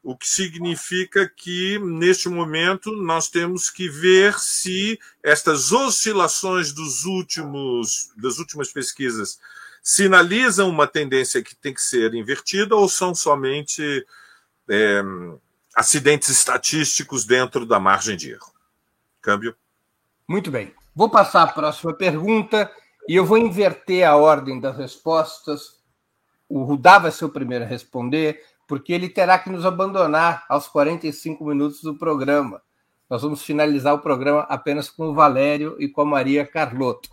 o que significa que, neste momento, nós temos que ver se estas oscilações dos últimos, das últimas pesquisas sinalizam uma tendência que tem que ser invertida ou são somente é, acidentes estatísticos dentro da margem de erro. Câmbio. Muito bem. Vou passar a próxima pergunta E eu vou inverter a ordem das respostas. O Rudá vai ser o primeiro a responder, porque ele terá que nos abandonar aos 45 minutos do programa. Nós vamos finalizar o programa apenas com o Valério e com a Maria Carlotto.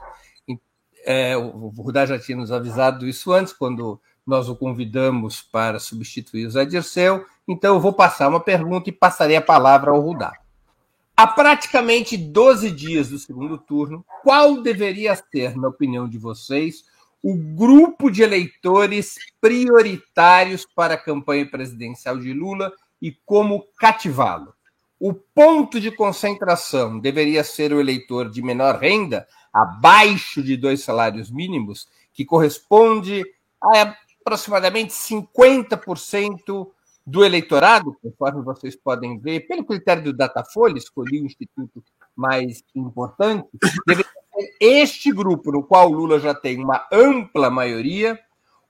É, o Rudá já tinha nos avisado isso antes, quando nós o convidamos para substituir o Zé Dirceu. Então, eu vou passar uma pergunta e passarei a palavra ao Rudá. Há praticamente 12 dias do segundo turno, qual deveria ser, na opinião de vocês, o grupo de eleitores prioritários para a campanha presidencial de Lula e como cativá-lo? O ponto de concentração deveria ser o eleitor de menor renda, abaixo de dois salários mínimos, que corresponde a aproximadamente 50% do eleitorado, conforme vocês podem ver, pelo critério do Datafolha, escolhi o instituto mais importante, deveria este grupo, no qual Lula já tem uma ampla maioria,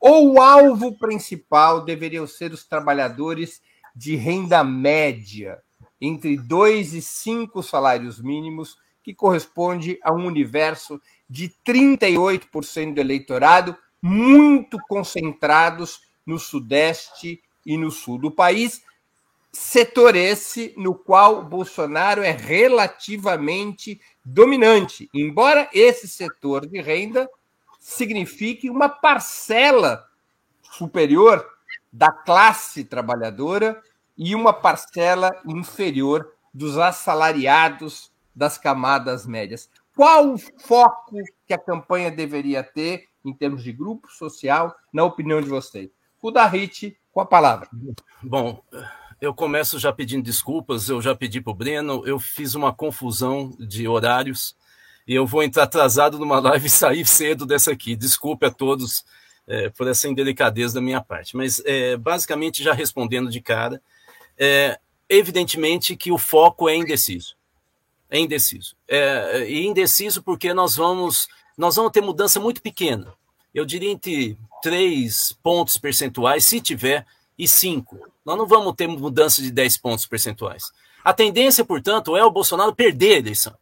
ou o alvo principal deveriam ser os trabalhadores de renda média, entre dois e cinco salários mínimos, que corresponde a um universo de 38% do eleitorado, muito concentrados no Sudeste e no Sul do país, setor esse no qual Bolsonaro é relativamente dominante, embora esse setor de renda signifique uma parcela superior da classe trabalhadora e uma parcela inferior dos assalariados das camadas médias. Qual o foco que a campanha deveria ter em termos de grupo social, na opinião de vocês? O da com a palavra. Bom, eu começo já pedindo desculpas, eu já pedi para o Breno, eu fiz uma confusão de horários e eu vou entrar atrasado numa live e sair cedo dessa aqui. Desculpe a todos é, por essa indelicadeza da minha parte. Mas, é, basicamente, já respondendo de cara, é, evidentemente que o foco é indeciso. É indeciso. É, e indeciso porque nós vamos nós vamos ter mudança muito pequena. Eu diria entre três pontos percentuais, se tiver, e cinco. Nós não vamos ter mudança de 10 pontos percentuais. A tendência, portanto, é o Bolsonaro perder a eleição.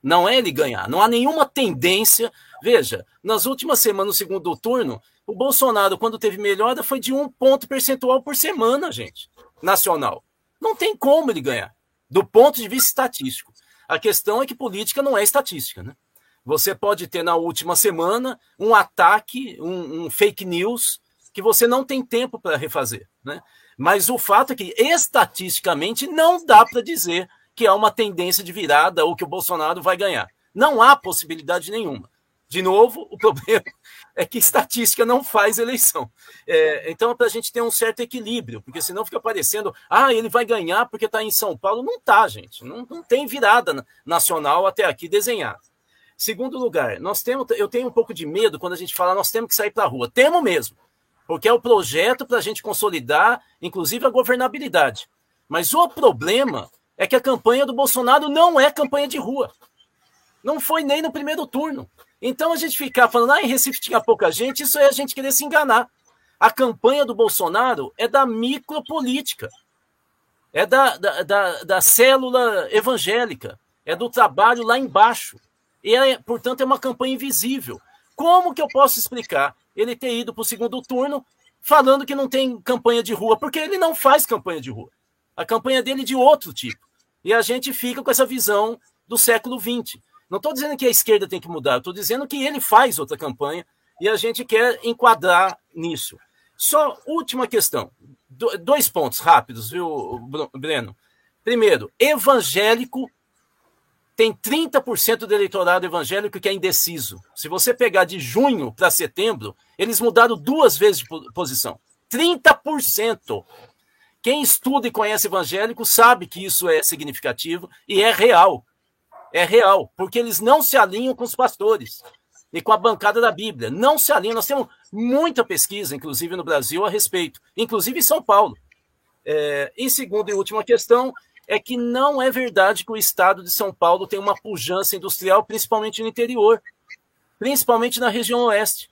Não é ele ganhar. Não há nenhuma tendência. Veja, nas últimas semanas, no segundo turno, o Bolsonaro, quando teve melhora, foi de um ponto percentual por semana, gente. Nacional. Não tem como ele ganhar, do ponto de vista estatístico. A questão é que política não é estatística, né? Você pode ter na última semana um ataque, um, um fake news que você não tem tempo para refazer, né? Mas o fato é que estatisticamente não dá para dizer que há uma tendência de virada ou que o Bolsonaro vai ganhar. Não há possibilidade nenhuma. De novo, o problema é que estatística não faz eleição. É, então, é para a gente ter um certo equilíbrio, porque senão fica parecendo, ah, ele vai ganhar porque está em São Paulo. Não está, gente. Não, não tem virada nacional até aqui desenhada. Segundo lugar, nós temos, eu tenho um pouco de medo quando a gente fala nós temos que sair para a rua. Temos mesmo, porque é o projeto para a gente consolidar, inclusive, a governabilidade. Mas o problema é que a campanha do Bolsonaro não é campanha de rua. Não foi nem no primeiro turno. Então a gente ficar falando, ah, em Recife tinha pouca gente, isso é a gente querer se enganar. A campanha do Bolsonaro é da micropolítica, é da, da, da, da célula evangélica, é do trabalho lá embaixo. E, é, portanto, é uma campanha invisível. Como que eu posso explicar ele ter ido para o segundo turno falando que não tem campanha de rua? Porque ele não faz campanha de rua. A campanha dele é de outro tipo. E a gente fica com essa visão do século XX. Não estou dizendo que a esquerda tem que mudar, estou dizendo que ele faz outra campanha e a gente quer enquadrar nisso. Só última questão. dois pontos rápidos, viu, Breno? Primeiro, evangélico tem 30% do eleitorado evangélico que é indeciso. Se você pegar de junho para setembro, eles mudaram duas vezes de posição. 30%. Quem estuda e conhece evangélico sabe que isso é significativo e é real. É real, porque eles não se alinham com os pastores e com a bancada da Bíblia. Não se alinham. Nós temos muita pesquisa, inclusive no Brasil, a respeito, inclusive em São Paulo. É, em segunda e última questão, é que não é verdade que o estado de São Paulo tem uma pujança industrial, principalmente no interior, principalmente na região oeste.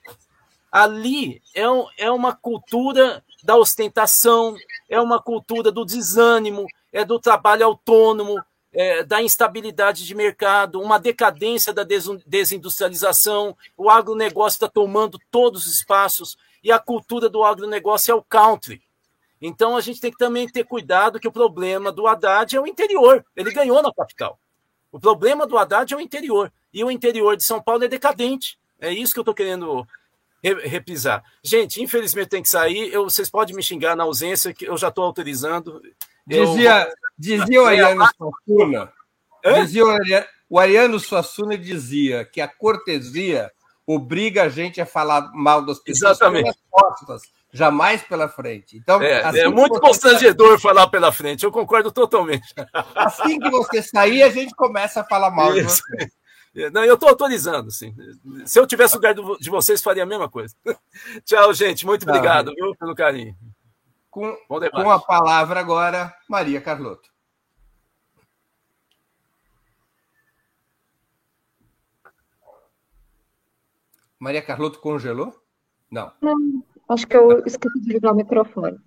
Ali é, é uma cultura da ostentação, é uma cultura do desânimo, é do trabalho autônomo. é, da instabilidade de mercado, uma decadência da desindustrialização, o agronegócio está tomando todos os espaços e a cultura do agronegócio é o country. Então a gente tem que também ter cuidado que o problema do Haddad é o interior. Ele ganhou na capital. O problema do Haddad é o interior. E o interior de São Paulo é decadente. É isso que eu estou querendo repisar. Gente, infelizmente tem que sair. Eu, vocês podem me xingar na ausência, que eu já estou autorizando. Dizia, eu... dizia o Ariano Suassuna. Dizia o Ariano Suassuna dizia que a cortesia obriga a gente a falar mal das pessoas Exatamente. pelas costas, jamais pela frente. Então, é, assim é muito constrangedor falar pela frente, eu concordo totalmente. Assim que você sair, a gente começa a falar mal Isso. de você. Não, eu estou autorizando, sim. Se eu tivesse lugar de vocês, faria a mesma coisa. Tchau, gente. Muito obrigado viu, pelo carinho. Com, com a palavra agora, Maria Carlotto. Maria Carlotto congelou? Não. Não, acho que eu esqueci de ligar o microfone.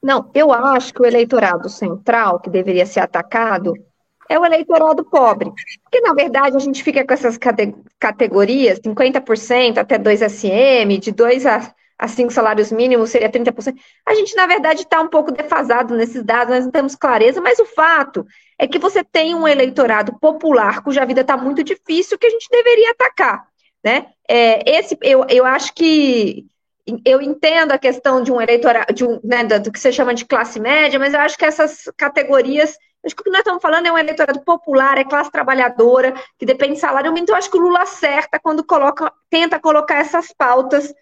Não, eu acho que o eleitorado central, que deveria ser atacado, é o eleitorado pobre. Porque, na verdade, a gente fica com essas categorias, 50% até 2 SM, de 2 a, a 5 salários mínimos seria 30%. A gente, na verdade, está um pouco defasado nesses dados, nós não temos clareza, mas o fato é que você tem um eleitorado popular cuja vida está muito difícil que a gente deveria atacar. Né? É, esse, eu, eu acho que eu entendo a questão de um eleitorado, de um, né, do que você chama de classe média, mas eu acho que essas categorias Acho que o que nós estamos falando é um eleitorado popular, é classe trabalhadora, que depende de salário. Então, acho que o Lula acerta quando coloca, tenta colocar essas pautas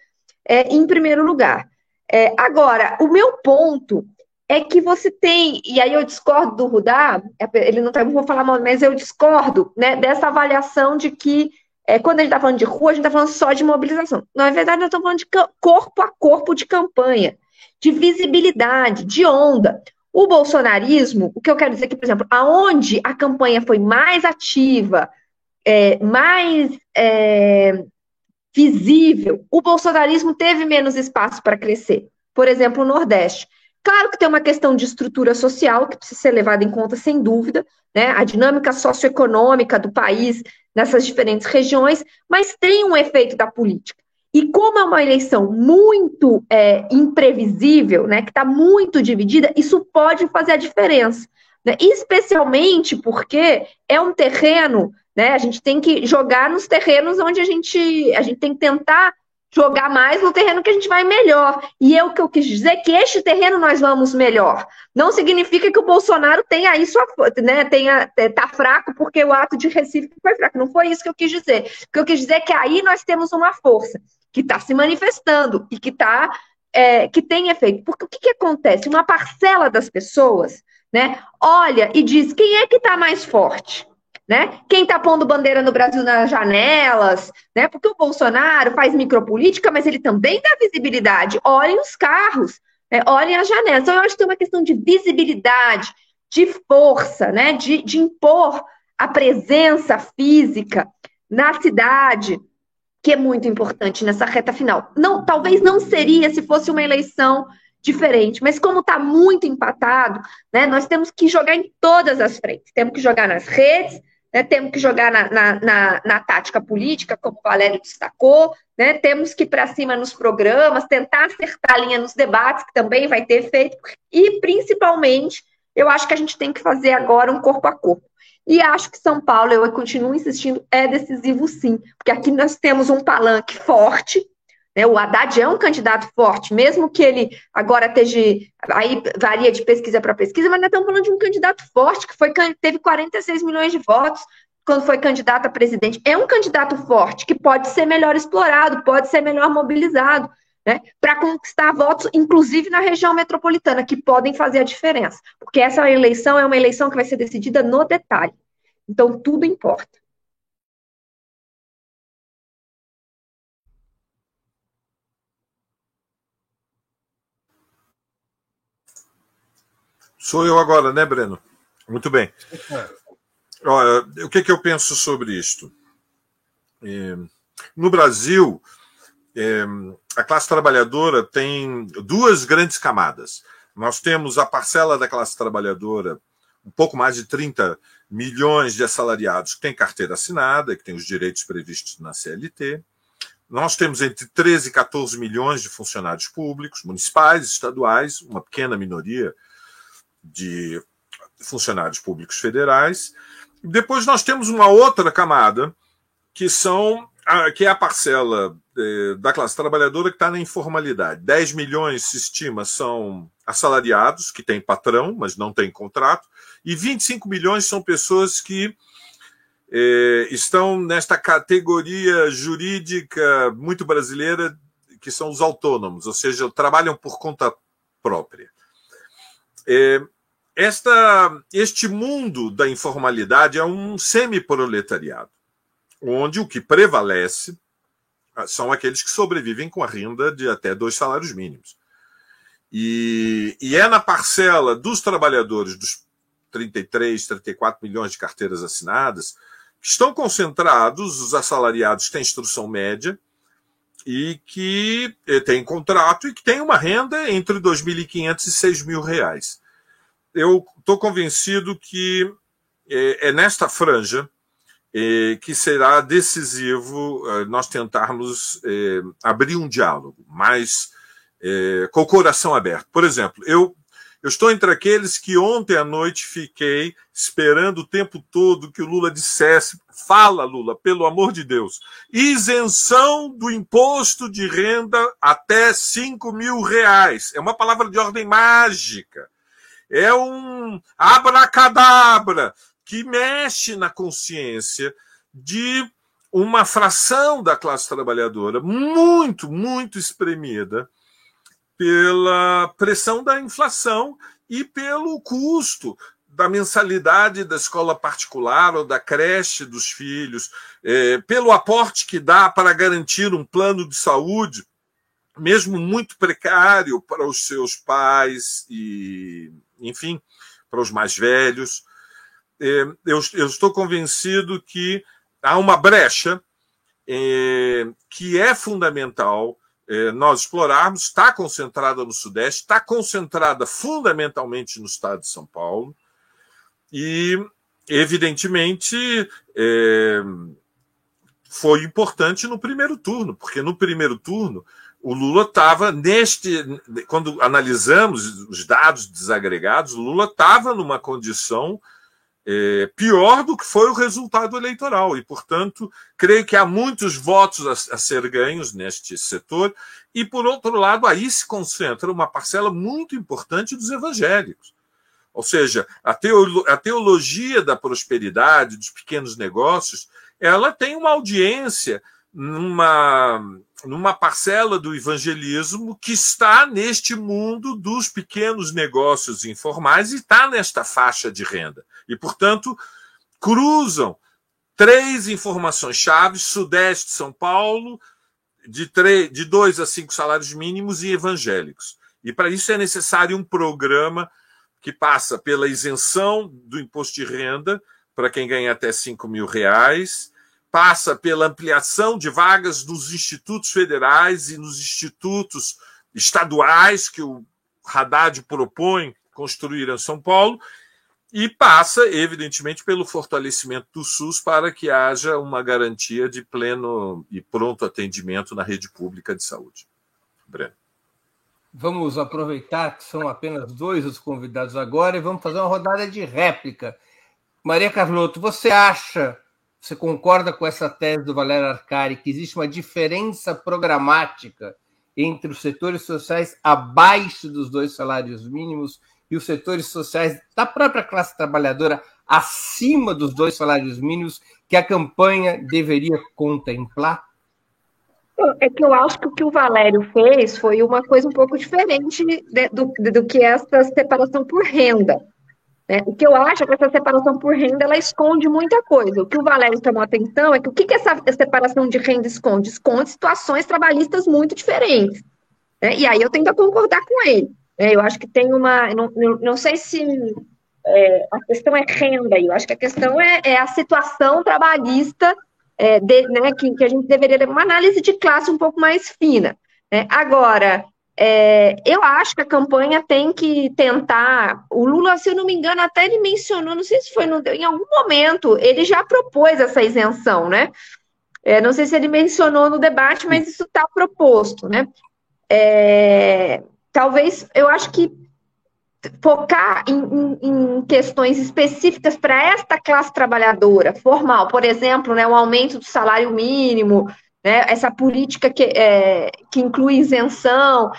é, em primeiro lugar. É, agora, o meu ponto é que você tem, e aí eu discordo do Rudá, é, ele não tá, vou falar mal, mas eu discordo né, dessa avaliação de que é, quando a gente está falando de rua, a gente está falando só de mobilização. Na verdade, nós estamos falando de corpo a corpo de campanha, de visibilidade, de onda. O bolsonarismo, o que eu quero dizer é que, por exemplo, aonde a campanha foi mais ativa, é, mais é, visível, o bolsonarismo teve menos espaço para crescer. Por exemplo, o Nordeste. Claro que tem uma questão de estrutura social que precisa ser levada em conta, sem dúvida, né? A dinâmica socioeconômica do país nessas diferentes regiões, mas tem um efeito da política. E como é uma eleição muito é, imprevisível, né, que está muito dividida, isso pode fazer a diferença. Né? Especialmente porque é um terreno, né, a gente tem que jogar nos terrenos onde a gente, a gente tem que tentar jogar mais no terreno que a gente vai melhor. E é o que eu quis dizer que este terreno nós vamos melhor. Não significa que o Bolsonaro tenha isso, né, tenha é, tá fraco porque o ato de Recife foi fraco. Não foi isso que eu quis dizer. O que eu quis dizer é que aí nós temos uma força que está se manifestando e que tá, é, que tem efeito. Porque o que, que acontece? Uma parcela das pessoas né, olha e diz quem é que está mais forte. Né? Quem está pondo bandeira no Brasil nas janelas, né? Porque o Bolsonaro faz micropolítica, mas ele também dá visibilidade. Olhem os carros, né? olhem as janelas. Então, eu acho que tem uma questão de visibilidade, de força, né? De, de impor a presença física na cidade, que é muito importante nessa reta final. Não, talvez não seria se fosse uma eleição diferente, mas como está muito empatado, né, nós temos que jogar em todas as frentes. Temos que jogar nas redes, né, temos que jogar na, na, na, na, tática política, como o Valério destacou, né, temos que ir para cima nos programas, tentar acertar a linha nos debates, que também vai ter efeito, e principalmente, eu acho que a gente tem que fazer agora um corpo a corpo. E acho que São Paulo, eu continuo insistindo, é decisivo sim, porque aqui nós temos um palanque forte, né? O Haddad é um candidato forte, mesmo que ele agora esteja. Aí varia de pesquisa para pesquisa, mas nós estamos falando de um candidato forte, que foi, teve 46 milhões de votos quando foi candidato a presidente. É um candidato forte, que pode ser melhor explorado, pode ser melhor mobilizado. Né, para conquistar votos, inclusive na região metropolitana, que podem fazer a diferença. Porque essa eleição é uma eleição que vai ser decidida no detalhe. Então, tudo importa. Sou eu agora, né, Breno? Muito bem. Olha, o que, que eu penso sobre isto? É, no Brasil, é, a classe trabalhadora tem duas grandes camadas. Nós temos a parcela da classe trabalhadora, um pouco mais de 30 milhões de assalariados que têm carteira assinada, que têm os direitos previstos na CLT. Nós temos entre 13 e 14 milhões de funcionários públicos, municipais, estaduais, uma pequena minoria de funcionários públicos federais. Depois nós temos uma outra camada, que são a, que é a parcela eh, da classe trabalhadora que está na informalidade. 10 milhões se estima são assalariados, que têm patrão, mas não têm contrato, e 25 milhões são pessoas que eh, estão nesta categoria jurídica muito brasileira, que são os autônomos, ou seja, trabalham por conta própria. Eh, esta, este mundo da informalidade é um semi-proletariado, onde o que prevalece ah, são aqueles que sobrevivem com a renda de até dois salários mínimos. E, e é na parcela dos trabalhadores dos 33, 34 milhões de carteiras assinadas que estão concentrados os assalariados que têm instrução média e que eh, têm contrato e que têm uma renda entre 2.500 e 6 mil reais eu estou convencido que é, é nesta franja que será decisivo é, nós tentarmos é, abrir um diálogo mais é, com o coração aberto. Por exemplo, eu, eu estou entre aqueles que ontem à noite fiquei esperando o tempo todo que o Lula dissesse: fala, Lula, pelo amor de Deus, isenção do imposto de renda até 5 mil reais. É uma palavra de ordem mágica é um abracadabra que mexe na consciência de uma fração da classe trabalhadora muito, muito espremida pela pressão da inflação e pelo custo da mensalidade da escola particular ou da creche dos filhos, é, pelo aporte que dá para garantir um plano de saúde, mesmo muito precário para os seus pais e enfim, para os mais velhos. É, eu, eu estou convencido que há uma brecha é, que é fundamental é, nós explorarmos, está concentrada no Sudeste, está concentrada fundamentalmente no estado de São Paulo, e, evidentemente, é, foi importante no primeiro turno, porque no primeiro turno o Lula estava neste. Quando analisamos os dados desagregados, o Lula estava numa condição é, pior do que foi o resultado eleitoral. E, portanto, creio que há muitos votos a, a, ser ganhos neste setor. E, por outro lado, aí se concentra uma parcela muito importante dos evangélicos. Ou seja, a, teolo, a teologia da prosperidade, dos pequenos negócios, ela tem uma audiência numa, numa parcela do evangelismo que está neste mundo dos pequenos negócios informais e está nesta faixa de renda. E, portanto, cruzam três informações chaves: Sudeste, São Paulo, de, três, de dois a cinco salários mínimos e evangélicos. E para isso é necessário um programa que passa pela isenção do imposto de renda para quem ganha até cinco mil reais passa pela ampliação de vagas nos institutos federais e nos institutos estaduais que o Haddad propõe construir em São Paulo, e passa, evidentemente, pelo fortalecimento do SUS para que haja uma garantia de pleno e pronto atendimento na rede pública de saúde. Breno. Vamos aproveitar que são apenas dois os convidados agora e vamos fazer uma rodada de réplica. Maria Carlotto, você acha você concorda com essa tese do Valério Arcari, que existe uma diferença programática entre os setores sociais abaixo dos dois salários mínimos e os setores sociais da própria classe trabalhadora acima dos dois salários mínimos que a campanha deveria contemplar? É que eu acho que o que o Valério fez foi uma coisa um pouco diferente do, do que essa separação por renda. Né? O que eu acho é que essa separação por renda ela esconde muita coisa. O que o Valério chamou atenção é que o que, que essa separação de renda esconde? Esconde situações trabalhistas muito diferentes. Né? E aí eu tento concordar com ele. Né? Eu acho que tem uma. Não, não sei se é, a questão é renda, eu acho que a questão é, é a situação trabalhista é, de, né, que, que, a gente deveria ter uma análise de classe um pouco mais fina. Né? Agora, é, eu acho que a campanha tem que tentar. O Lula, se eu não me engano, até ele mencionou, não sei se foi no, em algum momento, ele já propôs essa isenção, né? É, não sei se ele mencionou no debate, mas isso está proposto, né? É, talvez, eu acho que focar em, em, em questões específicas para esta classe trabalhadora formal, por exemplo, né, o aumento do salário mínimo, né, essa política que, é, que inclui isenção,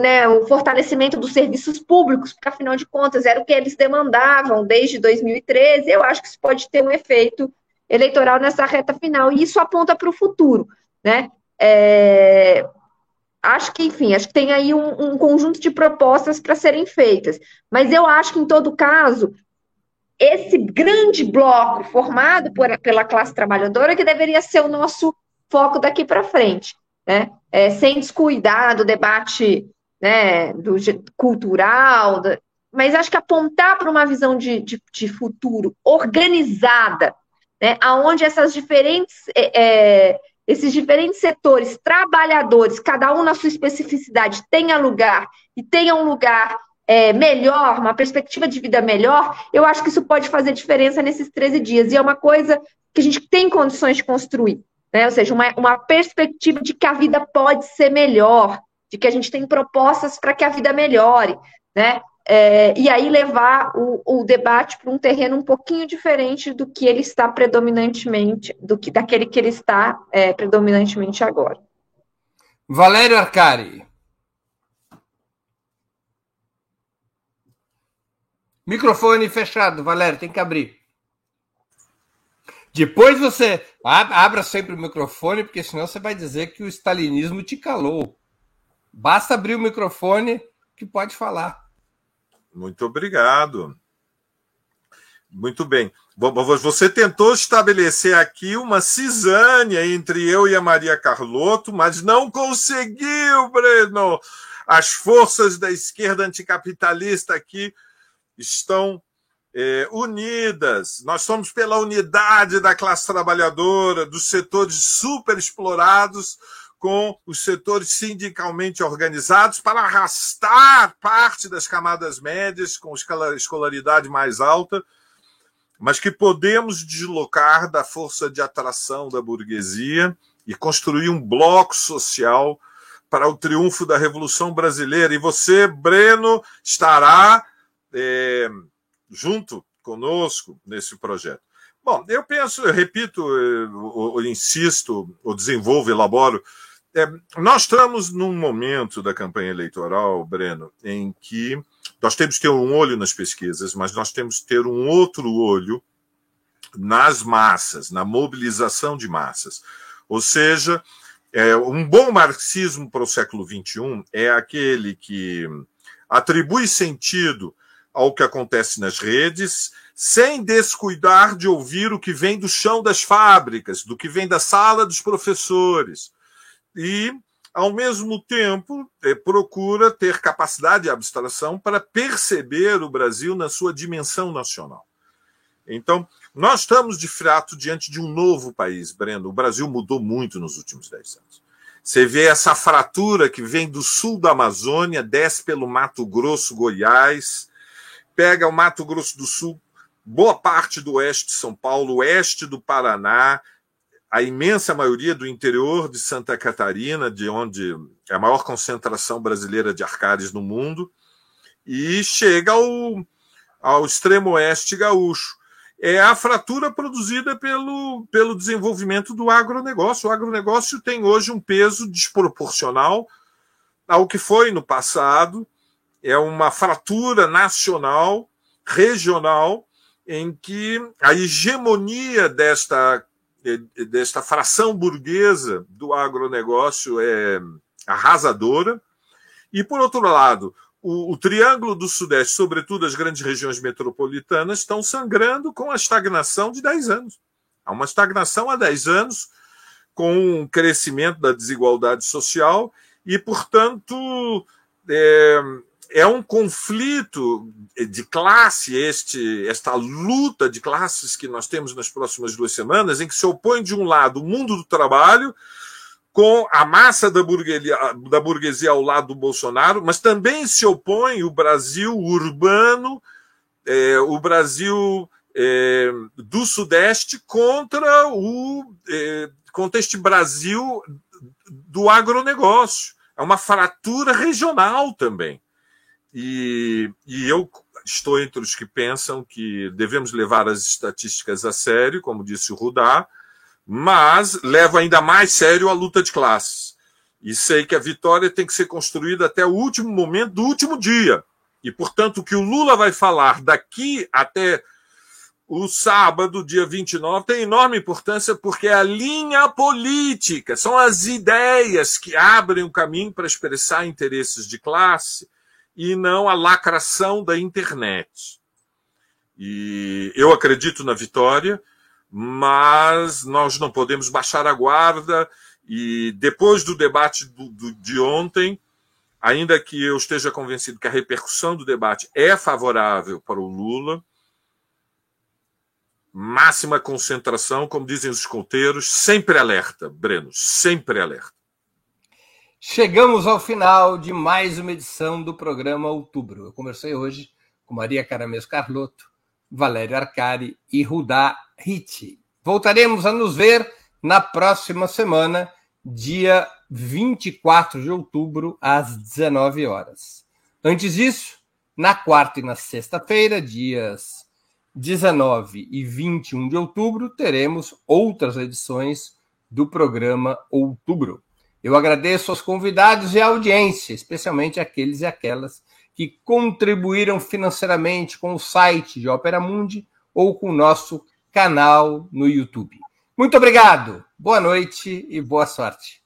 né, o fortalecimento dos serviços públicos, porque afinal de contas era o que eles demandavam desde 2013, eu acho que isso pode ter um efeito eleitoral nessa reta final, e isso aponta para o futuro, né? É, acho que, enfim, acho que tem aí um, um conjunto de propostas para serem feitas. Mas eu acho que, em todo caso, esse grande bloco formado por, pela classe trabalhadora que deveria ser o nosso foco daqui para frente, né? É, sem descuidar do debate né, do, cultural, do, mas acho que apontar para uma visão de, de, de, futuro organizada, né, aonde essas diferentes é, é esses diferentes setores, trabalhadores, cada um na sua especificidade, tenha lugar e tenha um lugar é, melhor, uma perspectiva de vida melhor, eu acho que isso pode fazer diferença nesses 13 dias. E é uma coisa que a gente tem condições de construir. Né? Ou seja, uma, uma perspectiva de que a vida pode ser melhor, de que a gente tem propostas para que a vida melhore. Né? é, e aí levar o, o debate para um terreno um pouquinho diferente do que ele está predominantemente, do que daquele que ele está é, predominantemente agora. Valério Arcari. Microfone fechado, Valério, tem que abrir. Depois você abra sempre o microfone, porque senão você vai dizer que o stalinismo te calou. Basta abrir o microfone que pode falar. Muito obrigado. Muito bem. Você tentou estabelecer aqui uma cisânia entre eu e a Maria Carlotto, mas não conseguiu, Breno. As forças da esquerda anticapitalista aqui estão é, unidas. Nós somos pela unidade da classe trabalhadora, dos setores superexplorados, com os setores sindicalmente organizados para arrastar parte das camadas médias com escolaridade mais alta, mas que podemos deslocar da força de atração da burguesia e construir um bloco social para o triunfo da Revolução Brasileira. E você, Breno, estará é, junto conosco nesse projeto. Bom, eu penso, eu repito, eu, eu insisto, eu desenvolvo, elaboro é, nós estamos num momento da campanha eleitoral, Breno, em que nós temos que ter um olho nas pesquisas, mas nós temos que ter um outro olho nas massas, na mobilização de massas. Ou seja, é, um bom marxismo para o século XXI é aquele que atribui sentido ao que acontece nas redes, sem descuidar de ouvir o que vem do chão das fábricas, do que vem da sala dos professores e, ao mesmo tempo, é, procura ter capacidade de abstração para perceber o Brasil na sua dimensão nacional. Então, nós estamos de fato diante de um novo país, Breno. O Brasil mudou muito nos últimos dez anos. Você vê essa fratura que vem do sul da Amazônia, desce pelo Mato Grosso, Goiás, pega o Mato Grosso do Sul, boa parte do oeste de São Paulo, oeste do Paraná, a imensa maioria do interior de Santa Catarina, de onde é a maior concentração brasileira de arcades no mundo, e chega ao, ao extremo oeste gaúcho. É a fratura produzida pelo, pelo desenvolvimento do agronegócio. O agronegócio tem hoje um peso desproporcional ao que foi no passado. É uma fratura nacional, regional, em que a hegemonia desta desta fração burguesa do agronegócio é arrasadora. E, por outro lado, o, o, Triângulo do Sudeste, sobretudo as grandes regiões metropolitanas, estão sangrando com a estagnação de 10 anos. Há uma estagnação há 10 anos, com um crescimento da desigualdade social, e, portanto, é, é um conflito de classe, este, esta luta de classes que nós temos nas próximas duas semanas, em que se opõe, de um lado, o mundo do trabalho com a massa da burguesia, da burguesia ao lado do Bolsonaro, mas também se opõe o Brasil urbano, é, o Brasil é, do Sudeste contra o é, contra este Brasil do agronegócio. É uma fratura regional também. E, e eu estou entre os que pensam que devemos levar as estatísticas a sério, como disse o Rudá, mas levo ainda mais sério a luta de classes. E sei que a vitória tem que ser construída até o último momento do último dia. E, portanto, o que o Lula vai falar daqui até o sábado, dia 29, tem enorme importância porque é a linha política, são as ideias que abrem o caminho para expressar interesses de classe e não a lacração da internet. E eu acredito na vitória, mas nós não podemos baixar a guarda. E depois do debate do, do, de ontem, ainda que eu esteja convencido que a repercussão do debate é favorável para o Lula, máxima concentração, como dizem os escolteiros, sempre alerta, Breno, sempre alerta. Chegamos ao final de mais uma edição do programa Outubro. Eu conversei hoje com Maria Caramês Carlotto, Valério Arcari e Rudá Ritti. Voltaremos a nos ver na próxima semana, dia 24 de outubro, às 19 horas. Antes disso, na quarta e na sexta-feira, dias 19 e 21 de outubro, teremos outras edições do programa Outubro. Eu agradeço aos convidados e à audiência, especialmente aqueles e aquelas que contribuíram financeiramente com o site de Opera Mundi ou com o nosso canal no YouTube. Muito obrigado, boa noite e boa sorte.